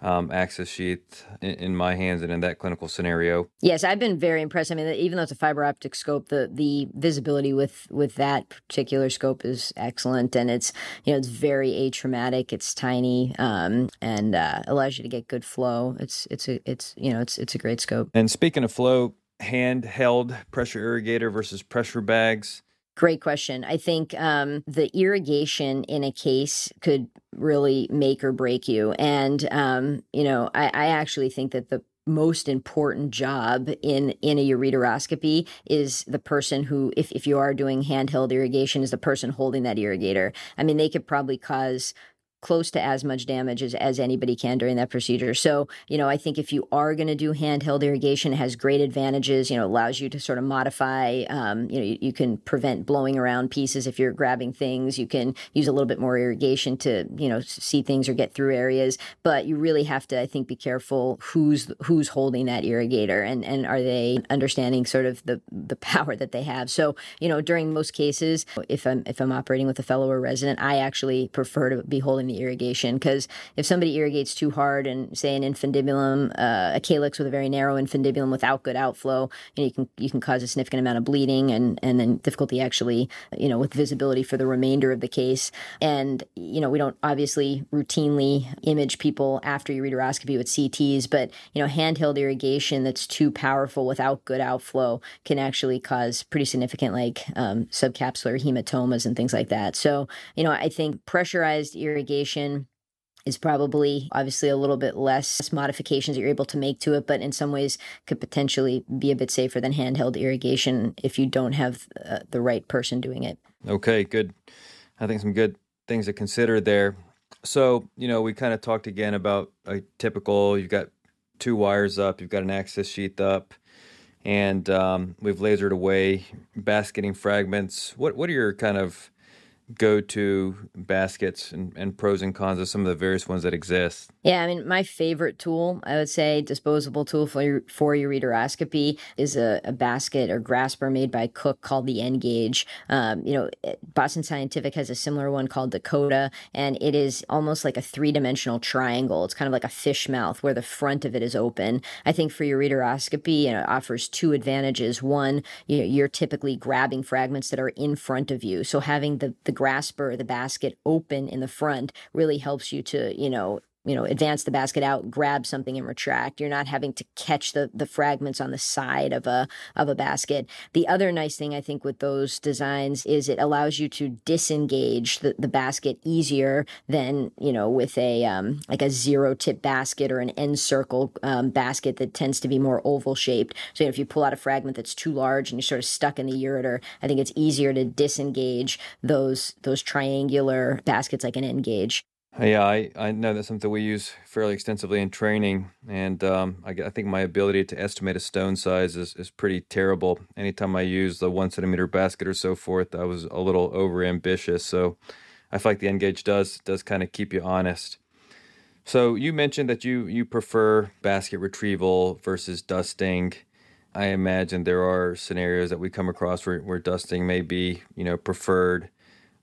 um, access sheath in, in, my hands and in that clinical scenario. Yes, I've been very impressed. I mean, even though it's a fiber optic scope, the the visibility with with that particular scope is excellent, and it's you know it's very atraumatic. It's tiny um, and uh, allows you to get good flow. It's it's a it's you know it's it's a great scope. And speaking of flow, handheld pressure irrigator versus pressure bags? Great question. I think um, the irrigation in a case could really make or break you. And, um, you know, I, I actually think that the most important job in in a ureteroscopy is the person who if, if you are doing handheld irrigation is the person holding that irrigator i mean they could probably cause close to as much damage as, as anybody can during that procedure. So, you know, I think if you are going to do handheld irrigation, it has great advantages. You know, allows you to sort of modify, um, you know, you, you, can prevent blowing around pieces if you're grabbing things. You can use a little bit more irrigation to, you know, see things or get through areas. But you really have to, I think, be careful who's who's holding that irrigator and, and are they understanding sort of the, the [LAUGHS] power that they have. So, you know, during most cases, if I'm if I'm operating with a fellow or resident, I actually prefer to be holding the irrigation because if somebody irrigates too hard and say an infundibulum, uh, a calyx with a very narrow infundibulum without good outflow, you know, you can you can cause a significant amount of bleeding and and then difficulty actually, you know, with visibility for the remainder of the case. And you know, we don't obviously routinely image people after ureteroscopy with CTs, but you know, handheld irrigation that's too powerful without good outflow can actually cause pretty significant like um, subcapsular hematomas and things like that. So you know, I think pressurized irrigation is probably obviously a little bit less modifications that you're able to make to it, but in some ways could potentially be a bit safer than handheld irrigation if you don't have uh, the right person doing it. Okay, good. I think some good things to consider there. So, you know, we kind of talked again about a typical, you've got two wires up, you've got an access sheath up, and um, we've lasered away basketing fragments. What, what are your kind of go to baskets and, and pros and cons of some of the various ones that exist? Yeah, I mean, my favorite tool, I would say, disposable tool for your, for ureteroscopy is a, a basket or grasper made by Cook called the N-Gage. Um, you know, Boston Scientific has a similar one called Dakota, and it is almost like a three-dimensional triangle. It's kind of like a fish mouth where the front of it is open. I think for ureteroscopy, it offers two advantages. One, you're typically grabbing fragments that are in front of you, so having the the grasper, the basket open in the front really helps you to, you know, you know advance the basket out grab something and retract. You're not having to catch the the fragments on the side of a of a basket. The other nice thing i think with those designs is it allows you to disengage the, the basket easier than you know with a um, like a zero tip basket or an end circle um, basket that tends to be more oval shaped. So you know, if you pull out a fragment that's too large and you're sort of stuck in the ureter i think it's easier to disengage those those triangular baskets like an N-Gage yeah, I, I know that's something we use fairly extensively in training, and um, I, I, think my ability to estimate a stone size is, is pretty terrible. Anytime I use the one centimeter basket or so forth, I was a little over ambitious. So I feel like the N-Gage does does kind of keep you honest. So you mentioned that you you prefer basket retrieval versus dusting. I imagine there are scenarios that we come across where, where dusting may be you know preferred.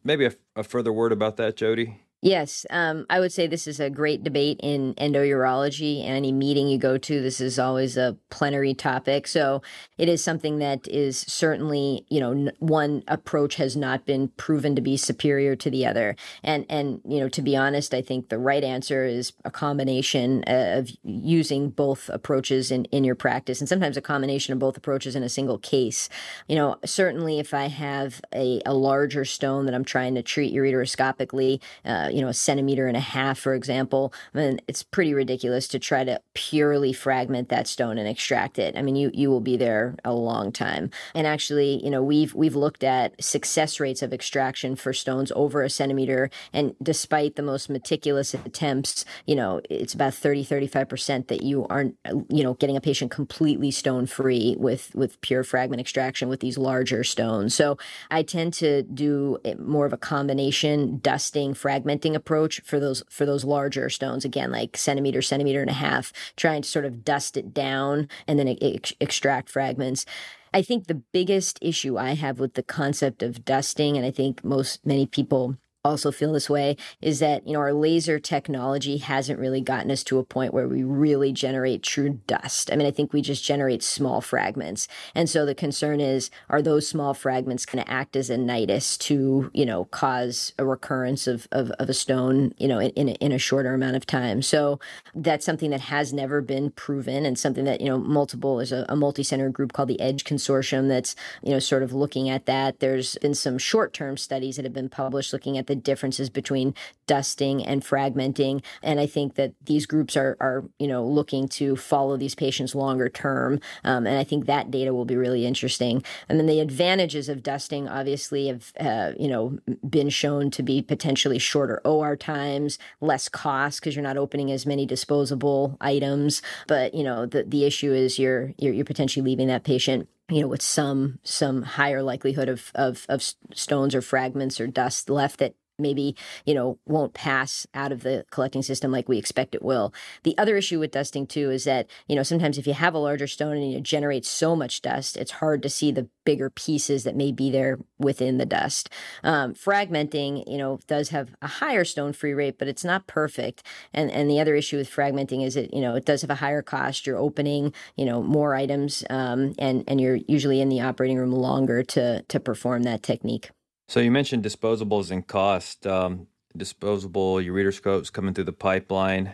Maybe a, a further word about that, Jodi. Yes, um, I would say this is a great debate in endourology. And any meeting you go to, this is always a plenary topic. So it is something that is certainly, you know, one approach has not been proven to be superior to the other. And and you know, to be honest, I think the right answer is a combination of using both approaches in in your practice, and sometimes a combination of both approaches in a single case. You know, certainly if I have a, a larger stone that I'm trying to treat ureteroscopically. Uh, Uh, you know, a centimeter and a half, for example, I mean, it's pretty ridiculous to try to purely fragment that stone and extract it. I mean, you you will be there a long time. And actually, you know, we've we've looked at success rates of extraction for stones over a centimeter, and despite the most meticulous attempts, you know, it's about 30, 35% that you aren't, you know, getting a patient completely stone free with with pure fragment extraction with these larger stones. So I tend to do eh, more of a combination dusting fragment approach for those for those larger stones again like centimeter centimeter and a half trying to sort of dust it down and then ex- extract fragments. I think the biggest issue I have with the concept of dusting, and I think most many people also feel this way is that you know our laser technology hasn't really gotten us to a point where we really generate true dust. I mean i think we just generate small fragments. And so the concern is are those small fragments going to act as a nidus to you know cause a recurrence of, of, of a stone you know in, in a, in a shorter amount of time? So that's something that has never been proven and something that you know multiple there's a, a multi-center group called the edge consortium that's you know sort of looking at that. There's been some short-term studies that have been published looking at the differences between dusting and fragmenting. And I think that these groups are, are you know, looking to follow these patients longer term. Um, and I think that data will be really interesting. And then the advantages of dusting obviously have, uh, you know, been shown to be potentially shorter OR times, less cost because you're not opening as many disposable items. But, you know, the, the issue is you're, you're, you're potentially leaving that patient you know, with some some higher likelihood of, of of stones or fragments or dust left that maybe you know won't pass out of the collecting system like we expect it will. The other issue with dusting too is that you know sometimes if you have a larger stone and it generates so much dust it's hard to see the bigger pieces that may be there within the dust. Um, fragmenting you know does have a higher stone free rate but it's not perfect. And and the other issue with fragmenting is it you know it does have a higher cost. You're opening you know more items um, and and you're usually in the operating room longer to to perform that technique so you mentioned disposables and cost. Um, disposable ureteroscopes coming through the pipeline.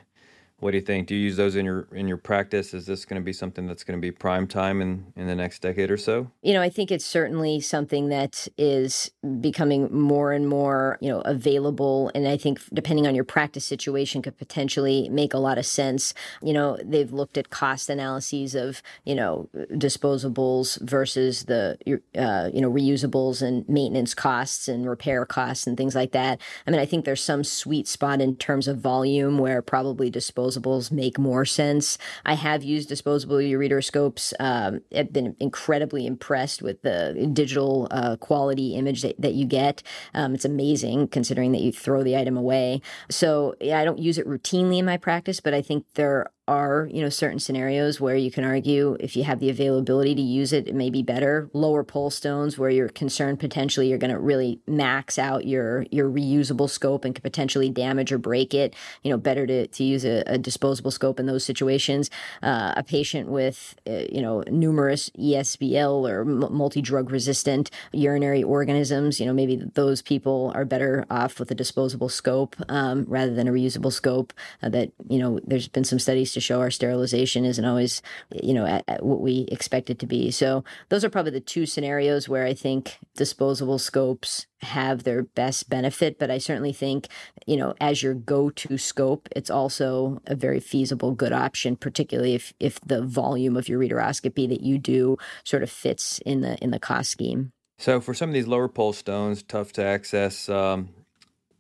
What do you think? Do you use those in your in your practice? Is this going to be something that's going to be prime time in in the next decade or so? You know, I think it's certainly something that is becoming more and more, you know, available and I think depending on your practice situation could potentially make a lot of sense. You know, they've looked at cost analyses of, you know, disposables versus the uh, you know, reusables and maintenance costs and repair costs and things like that. I mean, I think there's some sweet spot in terms of volume where probably disposable disposables make more sense. I have used disposable ureteroscopes. Um, I've been incredibly impressed with the digital uh, quality image that, that you get. Um, it's amazing considering that you throw the item away. So yeah, I don't use it routinely in my practice, but I think there are you know certain scenarios where you can argue if you have the availability to use it it may be better. Lower pole stones where you're concerned potentially you're going to really max out your your reusable scope and could potentially damage or break it. You know better to, to use a, a disposable scope in those situations. Uh, a patient with uh, you know numerous esbl or m- multi-drug resistant urinary organisms you know maybe those people are better off with a disposable scope um, rather than a reusable scope uh, that you know there's been some studies to show our sterilization isn't always, you know, at, at what we expect it to be. So those are probably the two scenarios where I think disposable scopes have their best benefit. But I certainly think, you know, as your go-to scope, it's also a very feasible, good option, particularly if if the volume of your ureteroscopy that you do sort of fits in the in the cost scheme. So for some of these lower pole stones, tough to access, um,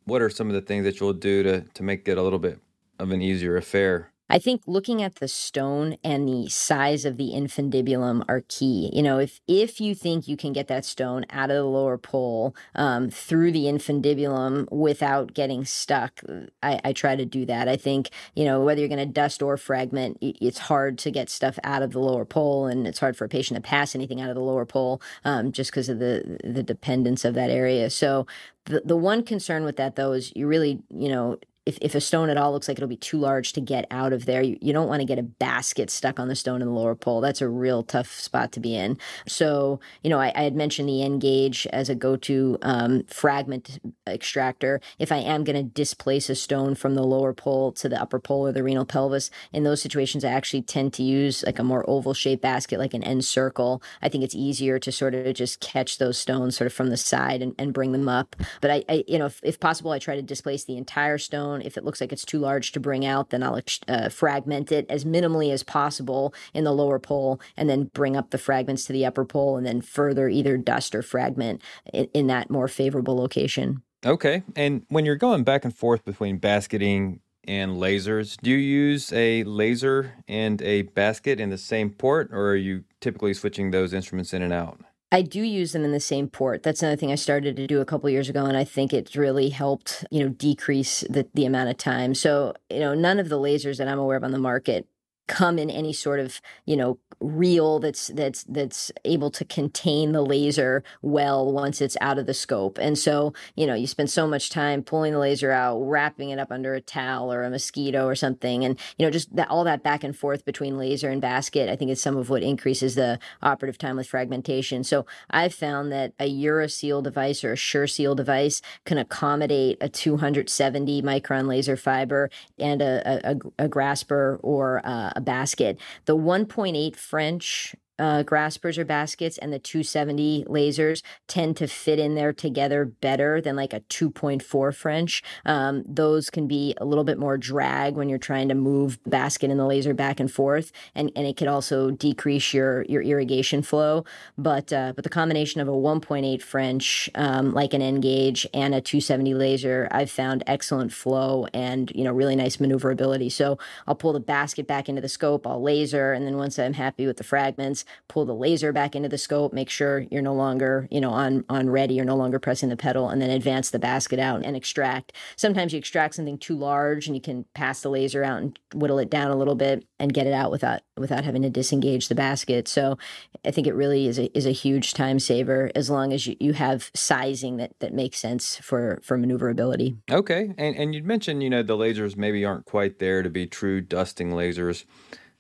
what are some of the things that you'll do to to make it a little bit of an easier affair? I think looking at the stone and the size of the infundibulum are key. You know, if if you think you can get that stone out of the lower pole um, through the infundibulum without getting stuck, I, I, try to do that. I think you know whether you're going to dust or fragment, it's hard to get stuff out of the lower pole, and it's hard for a patient to pass anything out of the lower pole um, just because of the the dependence of that area. So the the one concern with that though is you really you know if, if a stone at all looks like it'll be too large to get out of there, you, you don't want to get a basket stuck on the stone in the lower pole. That's a real tough spot to be in. So, you know, I, I had mentioned the N-Gage as a go to um, fragment extractor. If I am going to displace a stone from the lower pole to the upper pole or the renal pelvis, in those situations, I actually tend to use like a more oval shaped basket, like an N circle. I think it's easier to sort of just catch those stones sort of from the side and, and bring them up. But I, I you know, if, if possible, I try to displace the entire stone if it looks like it's too large to bring out, then I'll uh, fragment it as minimally as possible in the lower pole and then bring up the fragments to the upper pole and then further either dust or fragment in, in that more favorable location. Okay. And when you're going back and forth between basketing and lasers, do you use a laser and a basket in the same port, or are you typically switching those instruments in and out? I do use them in the same port. That's another thing I started to do a couple years ago, and I think it's really helped, you know, decrease the, the amount of time. So, you know, none of the lasers that I'm aware of on the market come in any sort of you know reel that's that's that's able to contain the laser well once it's out of the scope. And so you know you spend so much time pulling the laser out wrapping it up under a towel or a mosquito or something and you know just that all that back and forth between laser and basket i think is some of what increases the operative time with fragmentation. So i've found that a uraseal device or a SureSeal device can accommodate a 270 micron laser fiber and a, a, a grasper or uh, a basket. The 1.8 French uh, graspers or baskets and the 270 lasers tend to fit in there together better than like a 2.4 French. Um, those can be a little bit more drag when you're trying to move basket and the laser back and forth, and, and it could also decrease your your irrigation flow. But uh, but the combination of a 1.8 French, um, like an N-Gage, and a 270 laser, I've found excellent flow and you know really nice maneuverability. So I'll pull the basket back into the scope, I'll laser, and then once I'm happy with the fragments pull the laser back into the scope, make sure you're no longer, you know, on on ready, you're no longer pressing the pedal, and then advance the basket out and extract. Sometimes you extract something too large and you can pass the laser out and whittle it down a little bit and get it out without without having to disengage the basket. So I think it really is a is a huge time saver as long as you, you have sizing that that makes sense for for maneuverability. Okay. And and you mentioned, you know, the lasers maybe aren't quite there to be true dusting lasers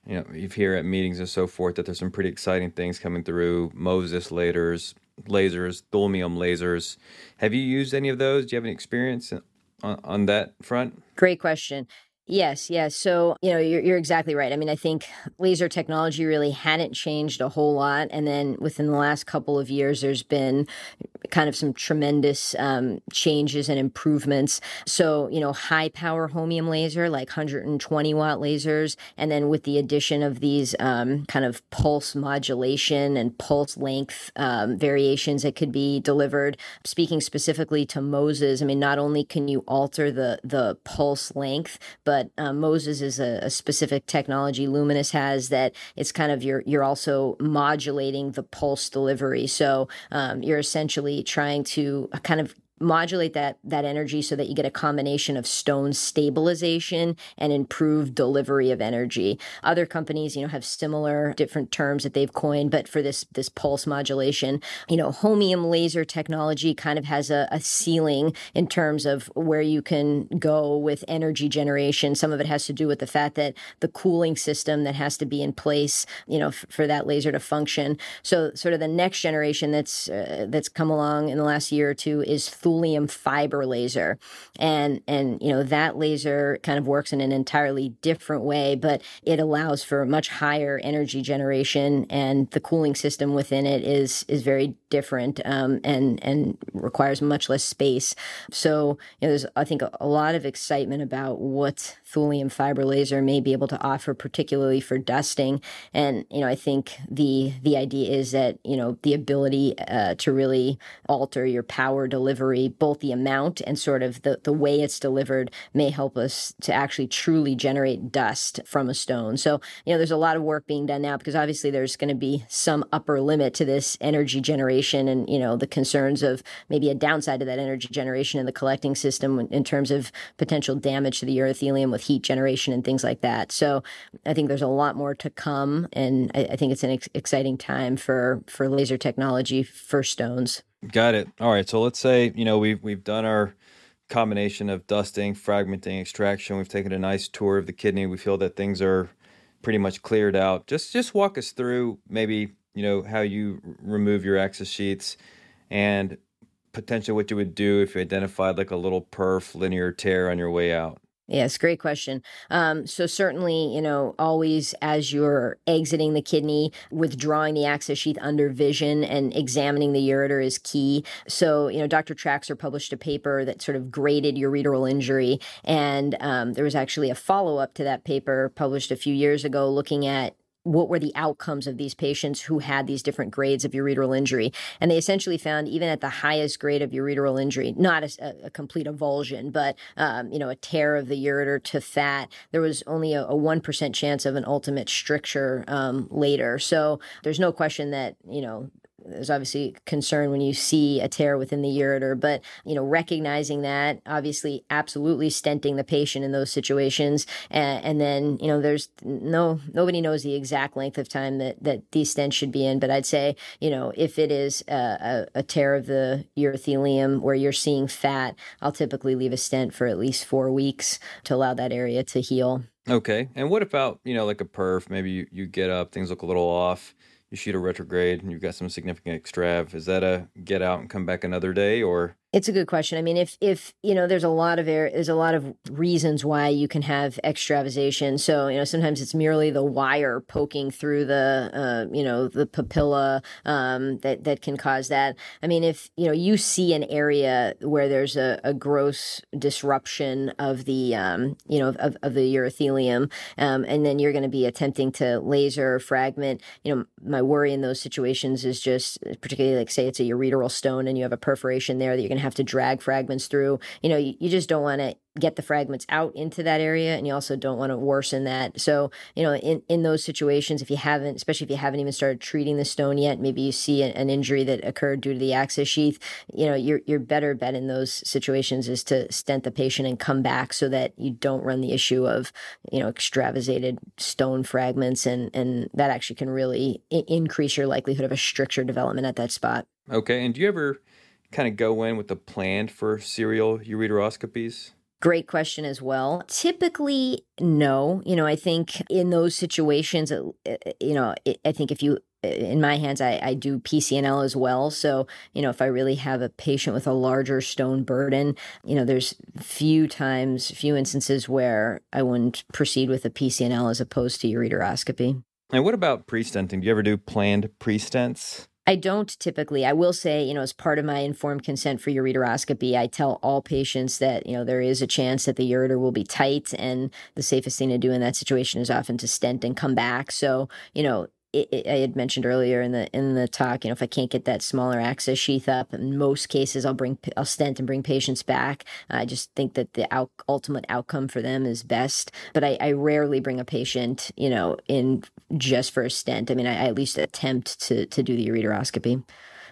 you know, you hear at meetings and so forth that there's some pretty exciting things coming through. Moses lasers, lasers, thulium lasers. Have you used any of those? Do you have any experience on, on that front? Great question. Yes, yes. So, you know, you're, you're exactly right. I mean, I think laser technology really hadn't changed a whole lot. And then within the last couple of years, there's been kind of some tremendous um, changes and improvements. So, you know, high power holmium laser, like 120 watt lasers. And then with the addition of these um, kind of pulse modulation and pulse length um, variations that could be delivered. Speaking specifically to Moses, I mean, not only can you alter the, the pulse length, but but um, Moses is a, a, specific technology Lumenis has that it's kind of you're you're also modulating the pulse delivery. So um, you're essentially trying to kind of modulate that that energy so that you get a combination of stone stabilization and improved delivery of energy. Other companies, you know, have similar different terms that they've coined, but for this this pulse modulation, you know, Holmium laser technology kind of has a, a ceiling in terms of where you can go with energy generation. Some of it has to do with the fact that the cooling system that has to be in place, you know, f- for that laser to function. So, sort of the next generation that's uh, that's come along in the last year or two is thulium fiber laser. And and you know that laser kind of works in an entirely different way, but it allows for much higher energy generation and the cooling system within it is is very different um, and and requires much less space. So you know, there's I think a, a lot of excitement about what thulium fiber laser may be able to offer, particularly for dusting. And you know, I think the the idea is that you know the ability uh, to really alter your power delivery, both the amount and sort of the the way it's delivered, may help us to actually truly generate dust from a stone. So you know, there's a lot of work being done now because obviously there's going to be some upper limit to this energy generation, and you know the concerns of maybe a downside to that energy generation in the collecting system in terms of potential damage to the urothelium with heat generation and things like that. So I think there's a lot more to come, and I, I think it's an ex- exciting time for for laser technology for stones. Got it. All right. So let's say you know we've we've done our combination of dusting, fragmenting, extraction. We've taken a nice tour of the kidney. We feel that things are pretty much cleared out. Just just walk us through maybe you know how you remove your access sheaths and potentially what you would do if you identified like a little perf linear tear on your way out. Yes, great question. Um, so certainly, you know, always as you're exiting the kidney, withdrawing the access sheath under vision and examining the ureter is key. So, you know, Dr. Traxer published a paper that sort of graded ureteral injury, and um, there was actually a follow up to that paper published a few years ago, looking at what were the outcomes of these patients who had these different grades of ureteral injury. And they essentially found, even at the highest grade of ureteral injury, not a, a complete avulsion, but um, you know, a tear of the ureter to fat, there was only a, a 1% chance of an ultimate stricture um, later. So there's no question that, you know, there's obviously concern when you see a tear within the ureter, but you know, recognizing that, obviously, absolutely stenting the patient in those situations, and, and, then you know, there's no nobody knows the exact length of time that that these stents should be in, but I'd say you know, if it is a, a, a tear of the urothelium where you're seeing fat, I'll typically leave a stent for at least four weeks to allow that area to heal. Okay, and what about you know, like a perf? Maybe you, you get up, things look a little off you shoot a retrograde and you've got some significant extrav. Is that a get out and come back another day or it's a good question. I mean, if if you know, there's a lot of air, there's a lot of reasons why you can have extravasation. So you know, sometimes it's merely the wire poking through the uh, you know the papilla um, that that can cause that. I mean, if you know you see an area where there's a, a gross disruption of the um, you know of, of the urothelium, um, and then you're going to be attempting to laser fragment. You know, my worry in those situations is just particularly like say it's a ureteral stone and you have a perforation there that you're going to have to drag fragments through. You know, you, you just don't want to get the fragments out into that area and you also don't want to worsen that so you know in, in those situations if you haven't especially if you haven't even started treating the stone yet maybe you see an injury that occurred due to the access sheath you know your, your better bet in those situations is to stent the patient and come back so that you don't run the issue of you know extravasated stone fragments and and that actually can really I- increase your likelihood of a stricture development at that spot okay and do you ever kind of go in with the plan for serial ureteroscopies? Great question as well. Typically, no. You know, I think in those situations, uh, uh, you know, I think if you uh, in my hands, I, I do PCNL as well. So, you know, if I really have a patient with a larger stone burden, you know, there's few times, few instances where I wouldn't proceed with a PCNL as opposed to ureteroscopy. And what about pre-stenting? Do you ever do planned pre-stents? I don't typically. I will say, you know, as part of my informed consent for ureteroscopy, I tell all patients that, you know, there is a chance that the ureter will be tight and the safest thing to do in that situation is often to stent and come back. So, you know, I had mentioned earlier in the in the talk, you know, if I can't get that smaller access sheath up, in most cases, I'll bring I'll stent and bring patients back. I just think that the out, ultimate outcome for them is best. But I, I, rarely bring a patient, you know, in just for a stent. I mean, I, I at least attempt to to do the ureteroscopy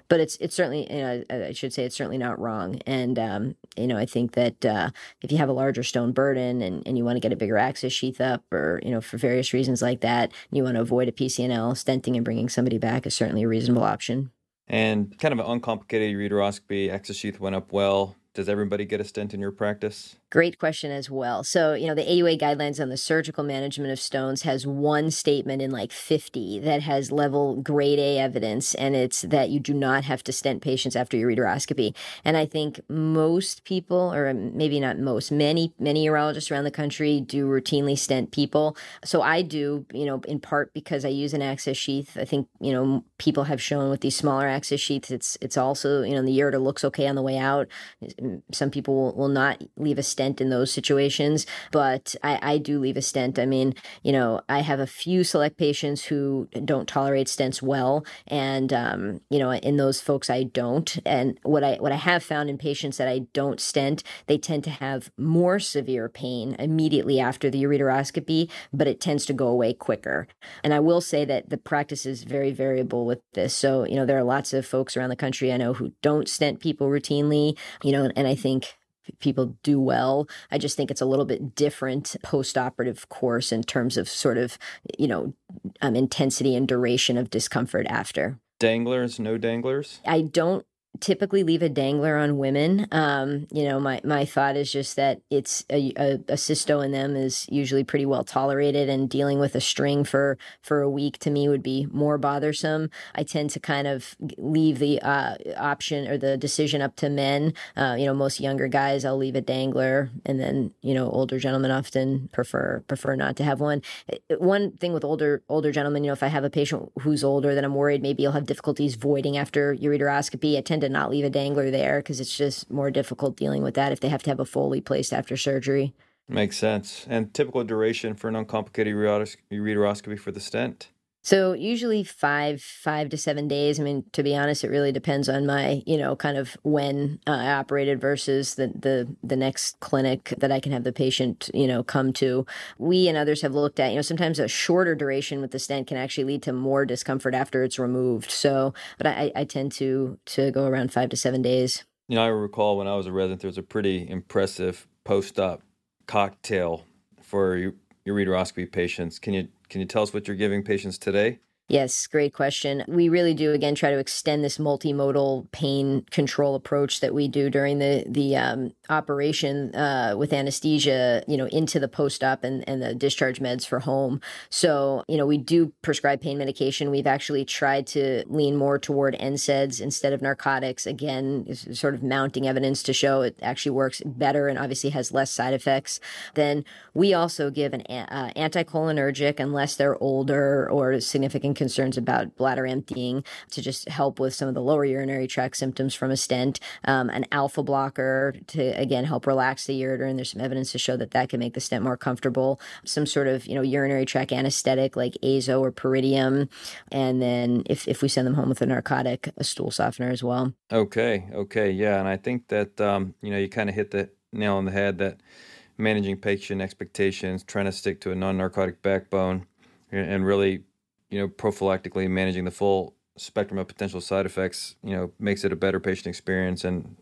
but it's it's certainly you know I should say it's certainly not wrong. And um, you know I think that uh, if you have a larger stone burden and, and you want to get a bigger access sheath up, or you know for various reasons like that, you want to avoid a PCNL, stenting and bringing somebody back is certainly a reasonable option. And kind of an uncomplicated ureteroscopy, access sheath went up well. Does everybody get a stent in your practice? Great question as well. So, you know, the AUA guidelines on the surgical management of stones has one statement in like 50 that has level grade A evidence, and it's that you do not have to stent patients after ureteroscopy. And I think most people, or maybe not most, many, many urologists around the country do routinely stent people. So I do, you know, in part because I use an access sheath. I think, you know, people have shown with these smaller access sheaths, it's it's also, you know, the ureter looks okay on the way out. Some people will, will not leave a stent stent in those situations, but I, I do leave a stent. I mean, you know, I have a few select patients who don't tolerate stents well, and um, you know, in those folks, I don't. And what I what I have found in patients that I don't stent, they tend to have more severe pain immediately after the ureteroscopy, but it tends to go away quicker. And I will say that the practice is very variable with this. So, you know, there are lots of folks around the country I know who don't stent people routinely, you know, and I think people do well. I just think it's a little bit different post-operative course in terms of sort of, you know, um, intensity and duration of discomfort after. Danglers, no danglers? I don't typically leave a dangler on women. Um, you know, my, my thought is just that it's a, a, a, cysto in them is usually pretty well tolerated, and dealing with a string for for a week to me would be more bothersome. I tend to kind of leave the uh, option or the decision up to men. Uh, you know, most younger guys, I'll leave a dangler, and then you know, older gentlemen often prefer prefer not to have one. One thing with older older gentlemen, you know, if I have a patient who's older, then I'm worried maybe he'll have difficulties voiding after ureteroscopy. I tend to not leave a dangler there because it's just more difficult dealing with that if they have to have a Foley placed after surgery. Makes sense. And typical duration for an uncomplicated ureteroscopy for the stent? So usually five, five to seven days. I mean, to be honest, it really depends on my, you know, kind of when uh, I operated versus the the the next clinic that I can have the patient, you know, come to. We and others have looked at, you know, sometimes a shorter duration with the stent can actually lead to more discomfort after it's removed. So, but I, I tend to to go around five to seven days. You know, I recall when I was a resident, there was a pretty impressive post-op cocktail for ureteroscopy patients. Can you can you tell us what you're giving patients today? Yes, great question. We really do again try to extend this multimodal pain control approach that we do during the the um, operation uh, with anesthesia, you know, into the post-op and, and the discharge meds for home. So, you know, we do prescribe pain medication. We've actually tried to lean more toward NSAIDs instead of narcotics. Again, sort of mounting evidence to show it actually works better and obviously has less side effects. Then we also give an uh, anticholinergic unless they're older or significant concerns about bladder emptying to just help with some of the lower urinary tract symptoms from a stent, um, an alpha blocker to again help relax the ureter, and there's some evidence to show that that can make the stent more comfortable. Some sort of you know urinary tract anesthetic like azo or pyridium, and then if if we send them home with a narcotic, a stool softener as well. Okay, okay, yeah, and I think that um, you know you kind of hit the nail on the head that managing patient expectations, trying to stick to a non-narcotic backbone, and really you know, prophylactically managing the full spectrum of potential side effects, you know, makes it a better patient experience and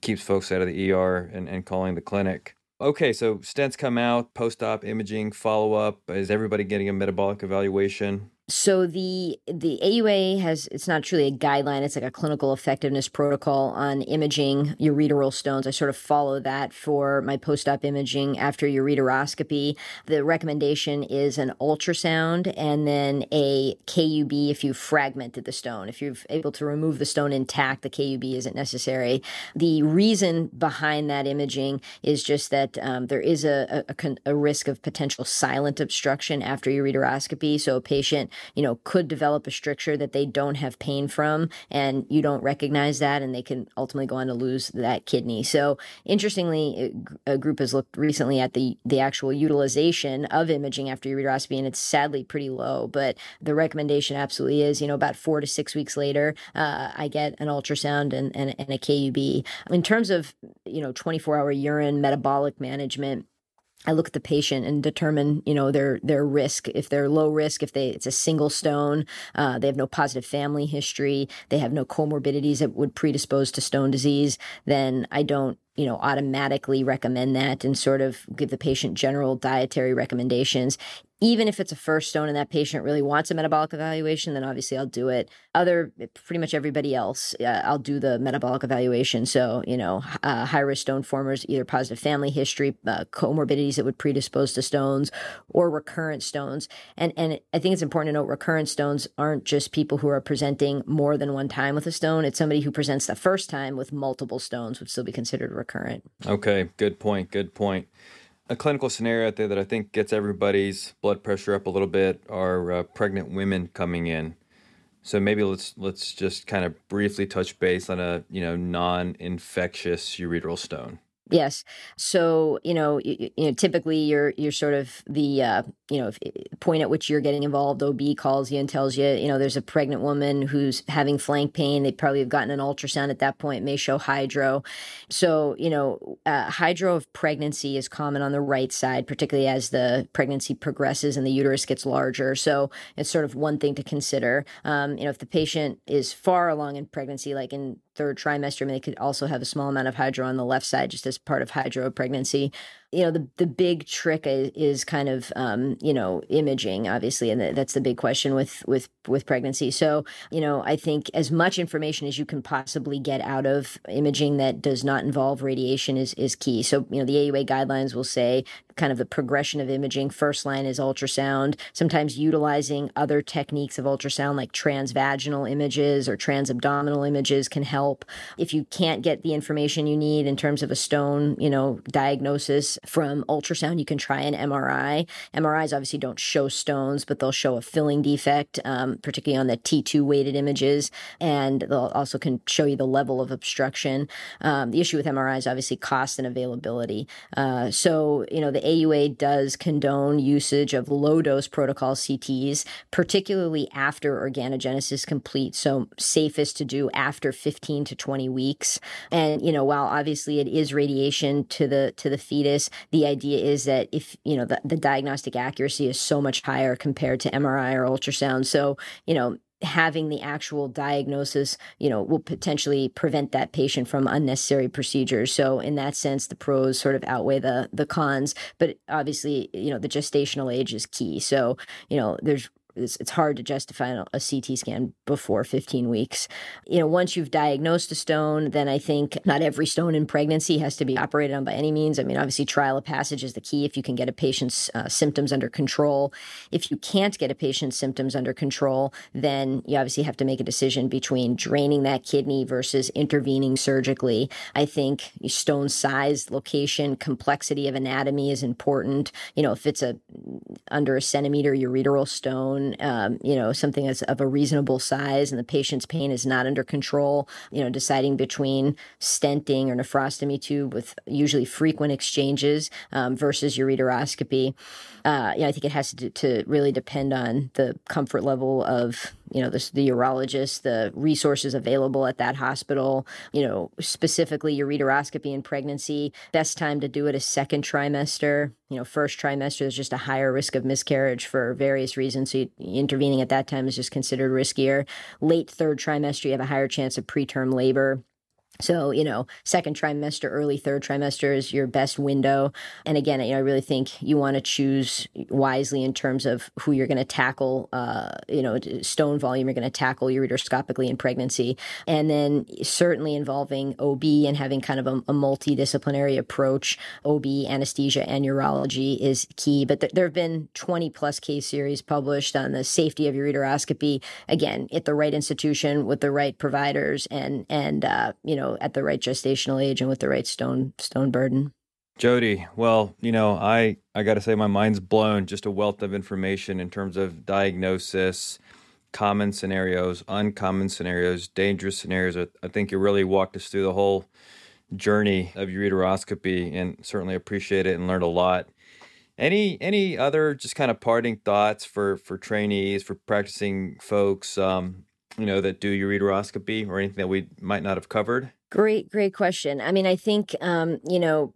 keeps folks out of the ER and, and calling the clinic. Okay, so stents come out, post op imaging, follow up. Is everybody getting a metabolic evaluation? So the the AUA has it's not truly a guideline, it's like a clinical effectiveness protocol on imaging ureteral stones. I sort of follow that for my post-op imaging after ureteroscopy. The recommendation is an ultrasound and then a KUB if you fragmented the stone. If you're able to remove the stone intact, the KUB isn't necessary. The reason behind that imaging is just that um, there is a, a, a risk of potential silent obstruction after ureteroscopy. So a patient you know, could develop a stricture that they don't have pain from, and you don't recognize that, and they can ultimately go on to lose that kidney. So, interestingly, a group has looked recently at the the actual utilization of imaging after ureteroscopy, and it's sadly pretty low. But the recommendation absolutely is, you know, about four to six weeks later, uh, I get an ultrasound and, and, and a KUB. In terms of, you know, 24 hour urine metabolic management, I look at the patient and determine, you know, their their risk. If they're low risk, if they it's a single stone, uh, they have no positive family history, they have no comorbidities that would predispose to stone disease, then I don't you know, automatically recommend that and sort of give the patient general dietary recommendations even if it's a first stone and that patient really wants a metabolic evaluation, then obviously I'll do it. Other, pretty much everybody else, uh, I'll do the metabolic evaluation. So, you know, uh, high risk stone formers, either positive family history, uh, comorbidities that would predispose to stones, or recurrent stones. And and I think it's important to note recurrent stones aren't just people who are presenting more than one time with a stone. It's somebody who presents the first time with multiple stones would still be considered recurrent. Okay, good point. Good point a clinical scenario out there that I think gets everybody's blood pressure up a little bit are uh, pregnant women coming in. So maybe let's let's just kind of briefly touch base on a you know non-infectious ureteral stone. Yes. So you know, you, you, know, typically you're you're sort of the uh, you know point at which you're getting involved. OB calls you and tells you, you know, there's a pregnant woman who's having flank pain. They probably have gotten an ultrasound at that point. May show hydro. So you know, uh, hydro of pregnancy is common on the right side, particularly as the pregnancy progresses and the uterus gets larger. So it's sort of one thing to consider. Um, you know, if the patient is far along in pregnancy, like in third trimester, I mean, they could also have a small amount of hydro on the left side, just as part of hydro pregnancy you know the the big trick is, kind of um, you know imaging obviously and that's the big question with with with pregnancy. So you know i think as much information as you can possibly get out of imaging that does not involve radiation is is key. So you know the aua guidelines will say kind of the progression of imaging first line is ultrasound sometimes utilizing other techniques of ultrasound like transvaginal images or transabdominal images can help. If you can't get the information you need in terms of a stone you know diagnosis from ultrasound, you can try an MRI. MRIs obviously don't show stones, but they'll show a filling defect, um, particularly on the T2 weighted images, and they'll also can show you the level of obstruction. Um, the issue with MRIs, is obviously cost and availability. Uh, so, you know, the AUA does condone usage of low dose protocol CTs, particularly after organogenesis complete. So, safest to do after 15 to 20 weeks. And, you know, while obviously it is radiation to the to the fetus, the idea is that if you know the, the diagnostic accuracy is so much higher compared to MRI or ultrasound, so you know having the actual diagnosis, you know, will potentially prevent that patient from unnecessary procedures. So in that sense, the pros sort of outweigh the the cons. But obviously, you know, the gestational age is key. So, you know, there's it's, it's hard to justify a CT scan before 15 weeks. You know, once you've diagnosed a stone, then I think not every stone in pregnancy has to be operated on by any means. I mean, obviously, trial of passage is the key if you can get a patient's uh, symptoms under control. If you can't get a patient's symptoms under control, then you obviously have to make a decision between draining that kidney versus intervening surgically. I think stone size, location, complexity of anatomy is important. You know, if it's a under a centimeter ureteral stone, um, you know, something that's of a reasonable size and the patient's pain is not under control, you know, deciding between stenting or nephrostomy tube with usually frequent exchanges um, versus ureteroscopy. Uh, know, I think it has to, to really depend on the comfort level of you know the, the urologist the resources available at that hospital you know specifically ureteroscopy in pregnancy. Best time to do it is second trimester. You know first trimester there's just a higher risk of miscarriage for various reasons. So you, intervening at that time is just considered riskier. Late third trimester you have a higher chance of preterm labor so, you know, second trimester, early third trimester is your best window. And again, you know, I really think you want to choose wisely in terms of who you're going to tackle, uh, you know, stone volume you're going to tackle ureteroscopically in pregnancy. And then certainly involving OB and having kind of a, a multidisciplinary approach. OB, anesthesia, and urology is key. But th- there have been 20 plus case series published on the safety of ureteroscopy, again, at the right institution with the right providers and, and, uh, you know, know, at the right gestational age and with the right stone stone burden. Jodi, well, you know, I I got to say my mind's blown. Just a wealth of information in terms of diagnosis, common scenarios, uncommon scenarios, dangerous scenarios. I think you really walked us through the whole journey of ureteroscopy, and certainly appreciate it and learned a lot. Any any other just kind of parting thoughts for for trainees, for practicing folks, um, you know, that do ureteroscopy or anything that we might not have covered? Great, great question. I mean, I think, um, you know,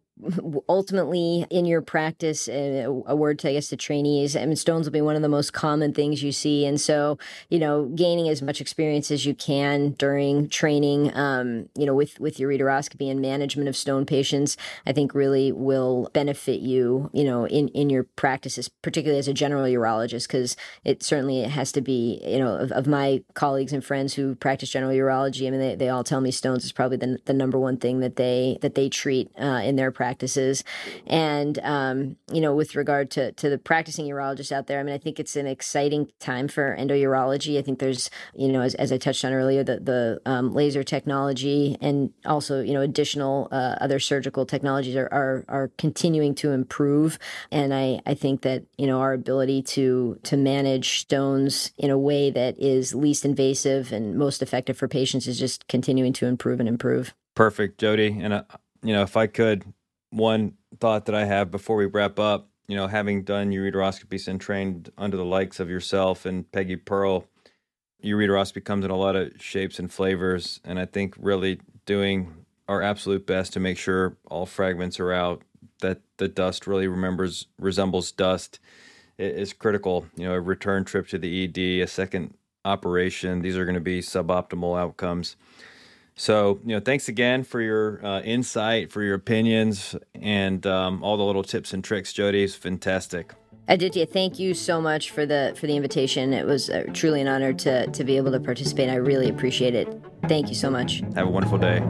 ultimately in your practice uh, a word to i guess the trainees i mean stones will be one of the most common things you see. And so you know gaining as much experience as you can during training um, you know with with ureteroscopy and management of stone patients i think really will benefit you you know in in your practices particularly as a general urologist because it certainly has to be you know of, of, my colleagues and friends who practice general urology i mean they, they all tell me stones is probably the, the number one thing that they that they treat uh, in their practice practices. And, um, you know, with regard to, to the practicing urologists out there, I mean, I think it's an exciting time for endourology. I think there's, you know, as, as I touched on earlier, the, the um, laser technology and also, you know, additional uh, other surgical technologies are, are, are continuing to improve. And I, I think that, you know, our ability to, to manage stones in a way that is least invasive and most effective for patients is just continuing to improve and improve. Perfect, Jodi. And, uh, you know, if I could one thought that I have before we wrap up, you know, having done ureteroscopies and trained under the likes of yourself and Peggy Pearle, ureteroscopy comes in a lot of shapes and flavors. And I think really doing our absolute best to make sure all fragments are out, that the dust really remembers resembles dust is critical. You know, a return trip to the ED, a second operation, these are going to be suboptimal outcomes. So, you know, thanks again for your uh, insight, for your opinions, and um, all the little tips and tricks, Jodi. It's fantastic. Aditya, thank you so much for the for the invitation. It was uh, truly an honor to to be able to participate. I really appreciate it. Thank you so much. Have a wonderful day.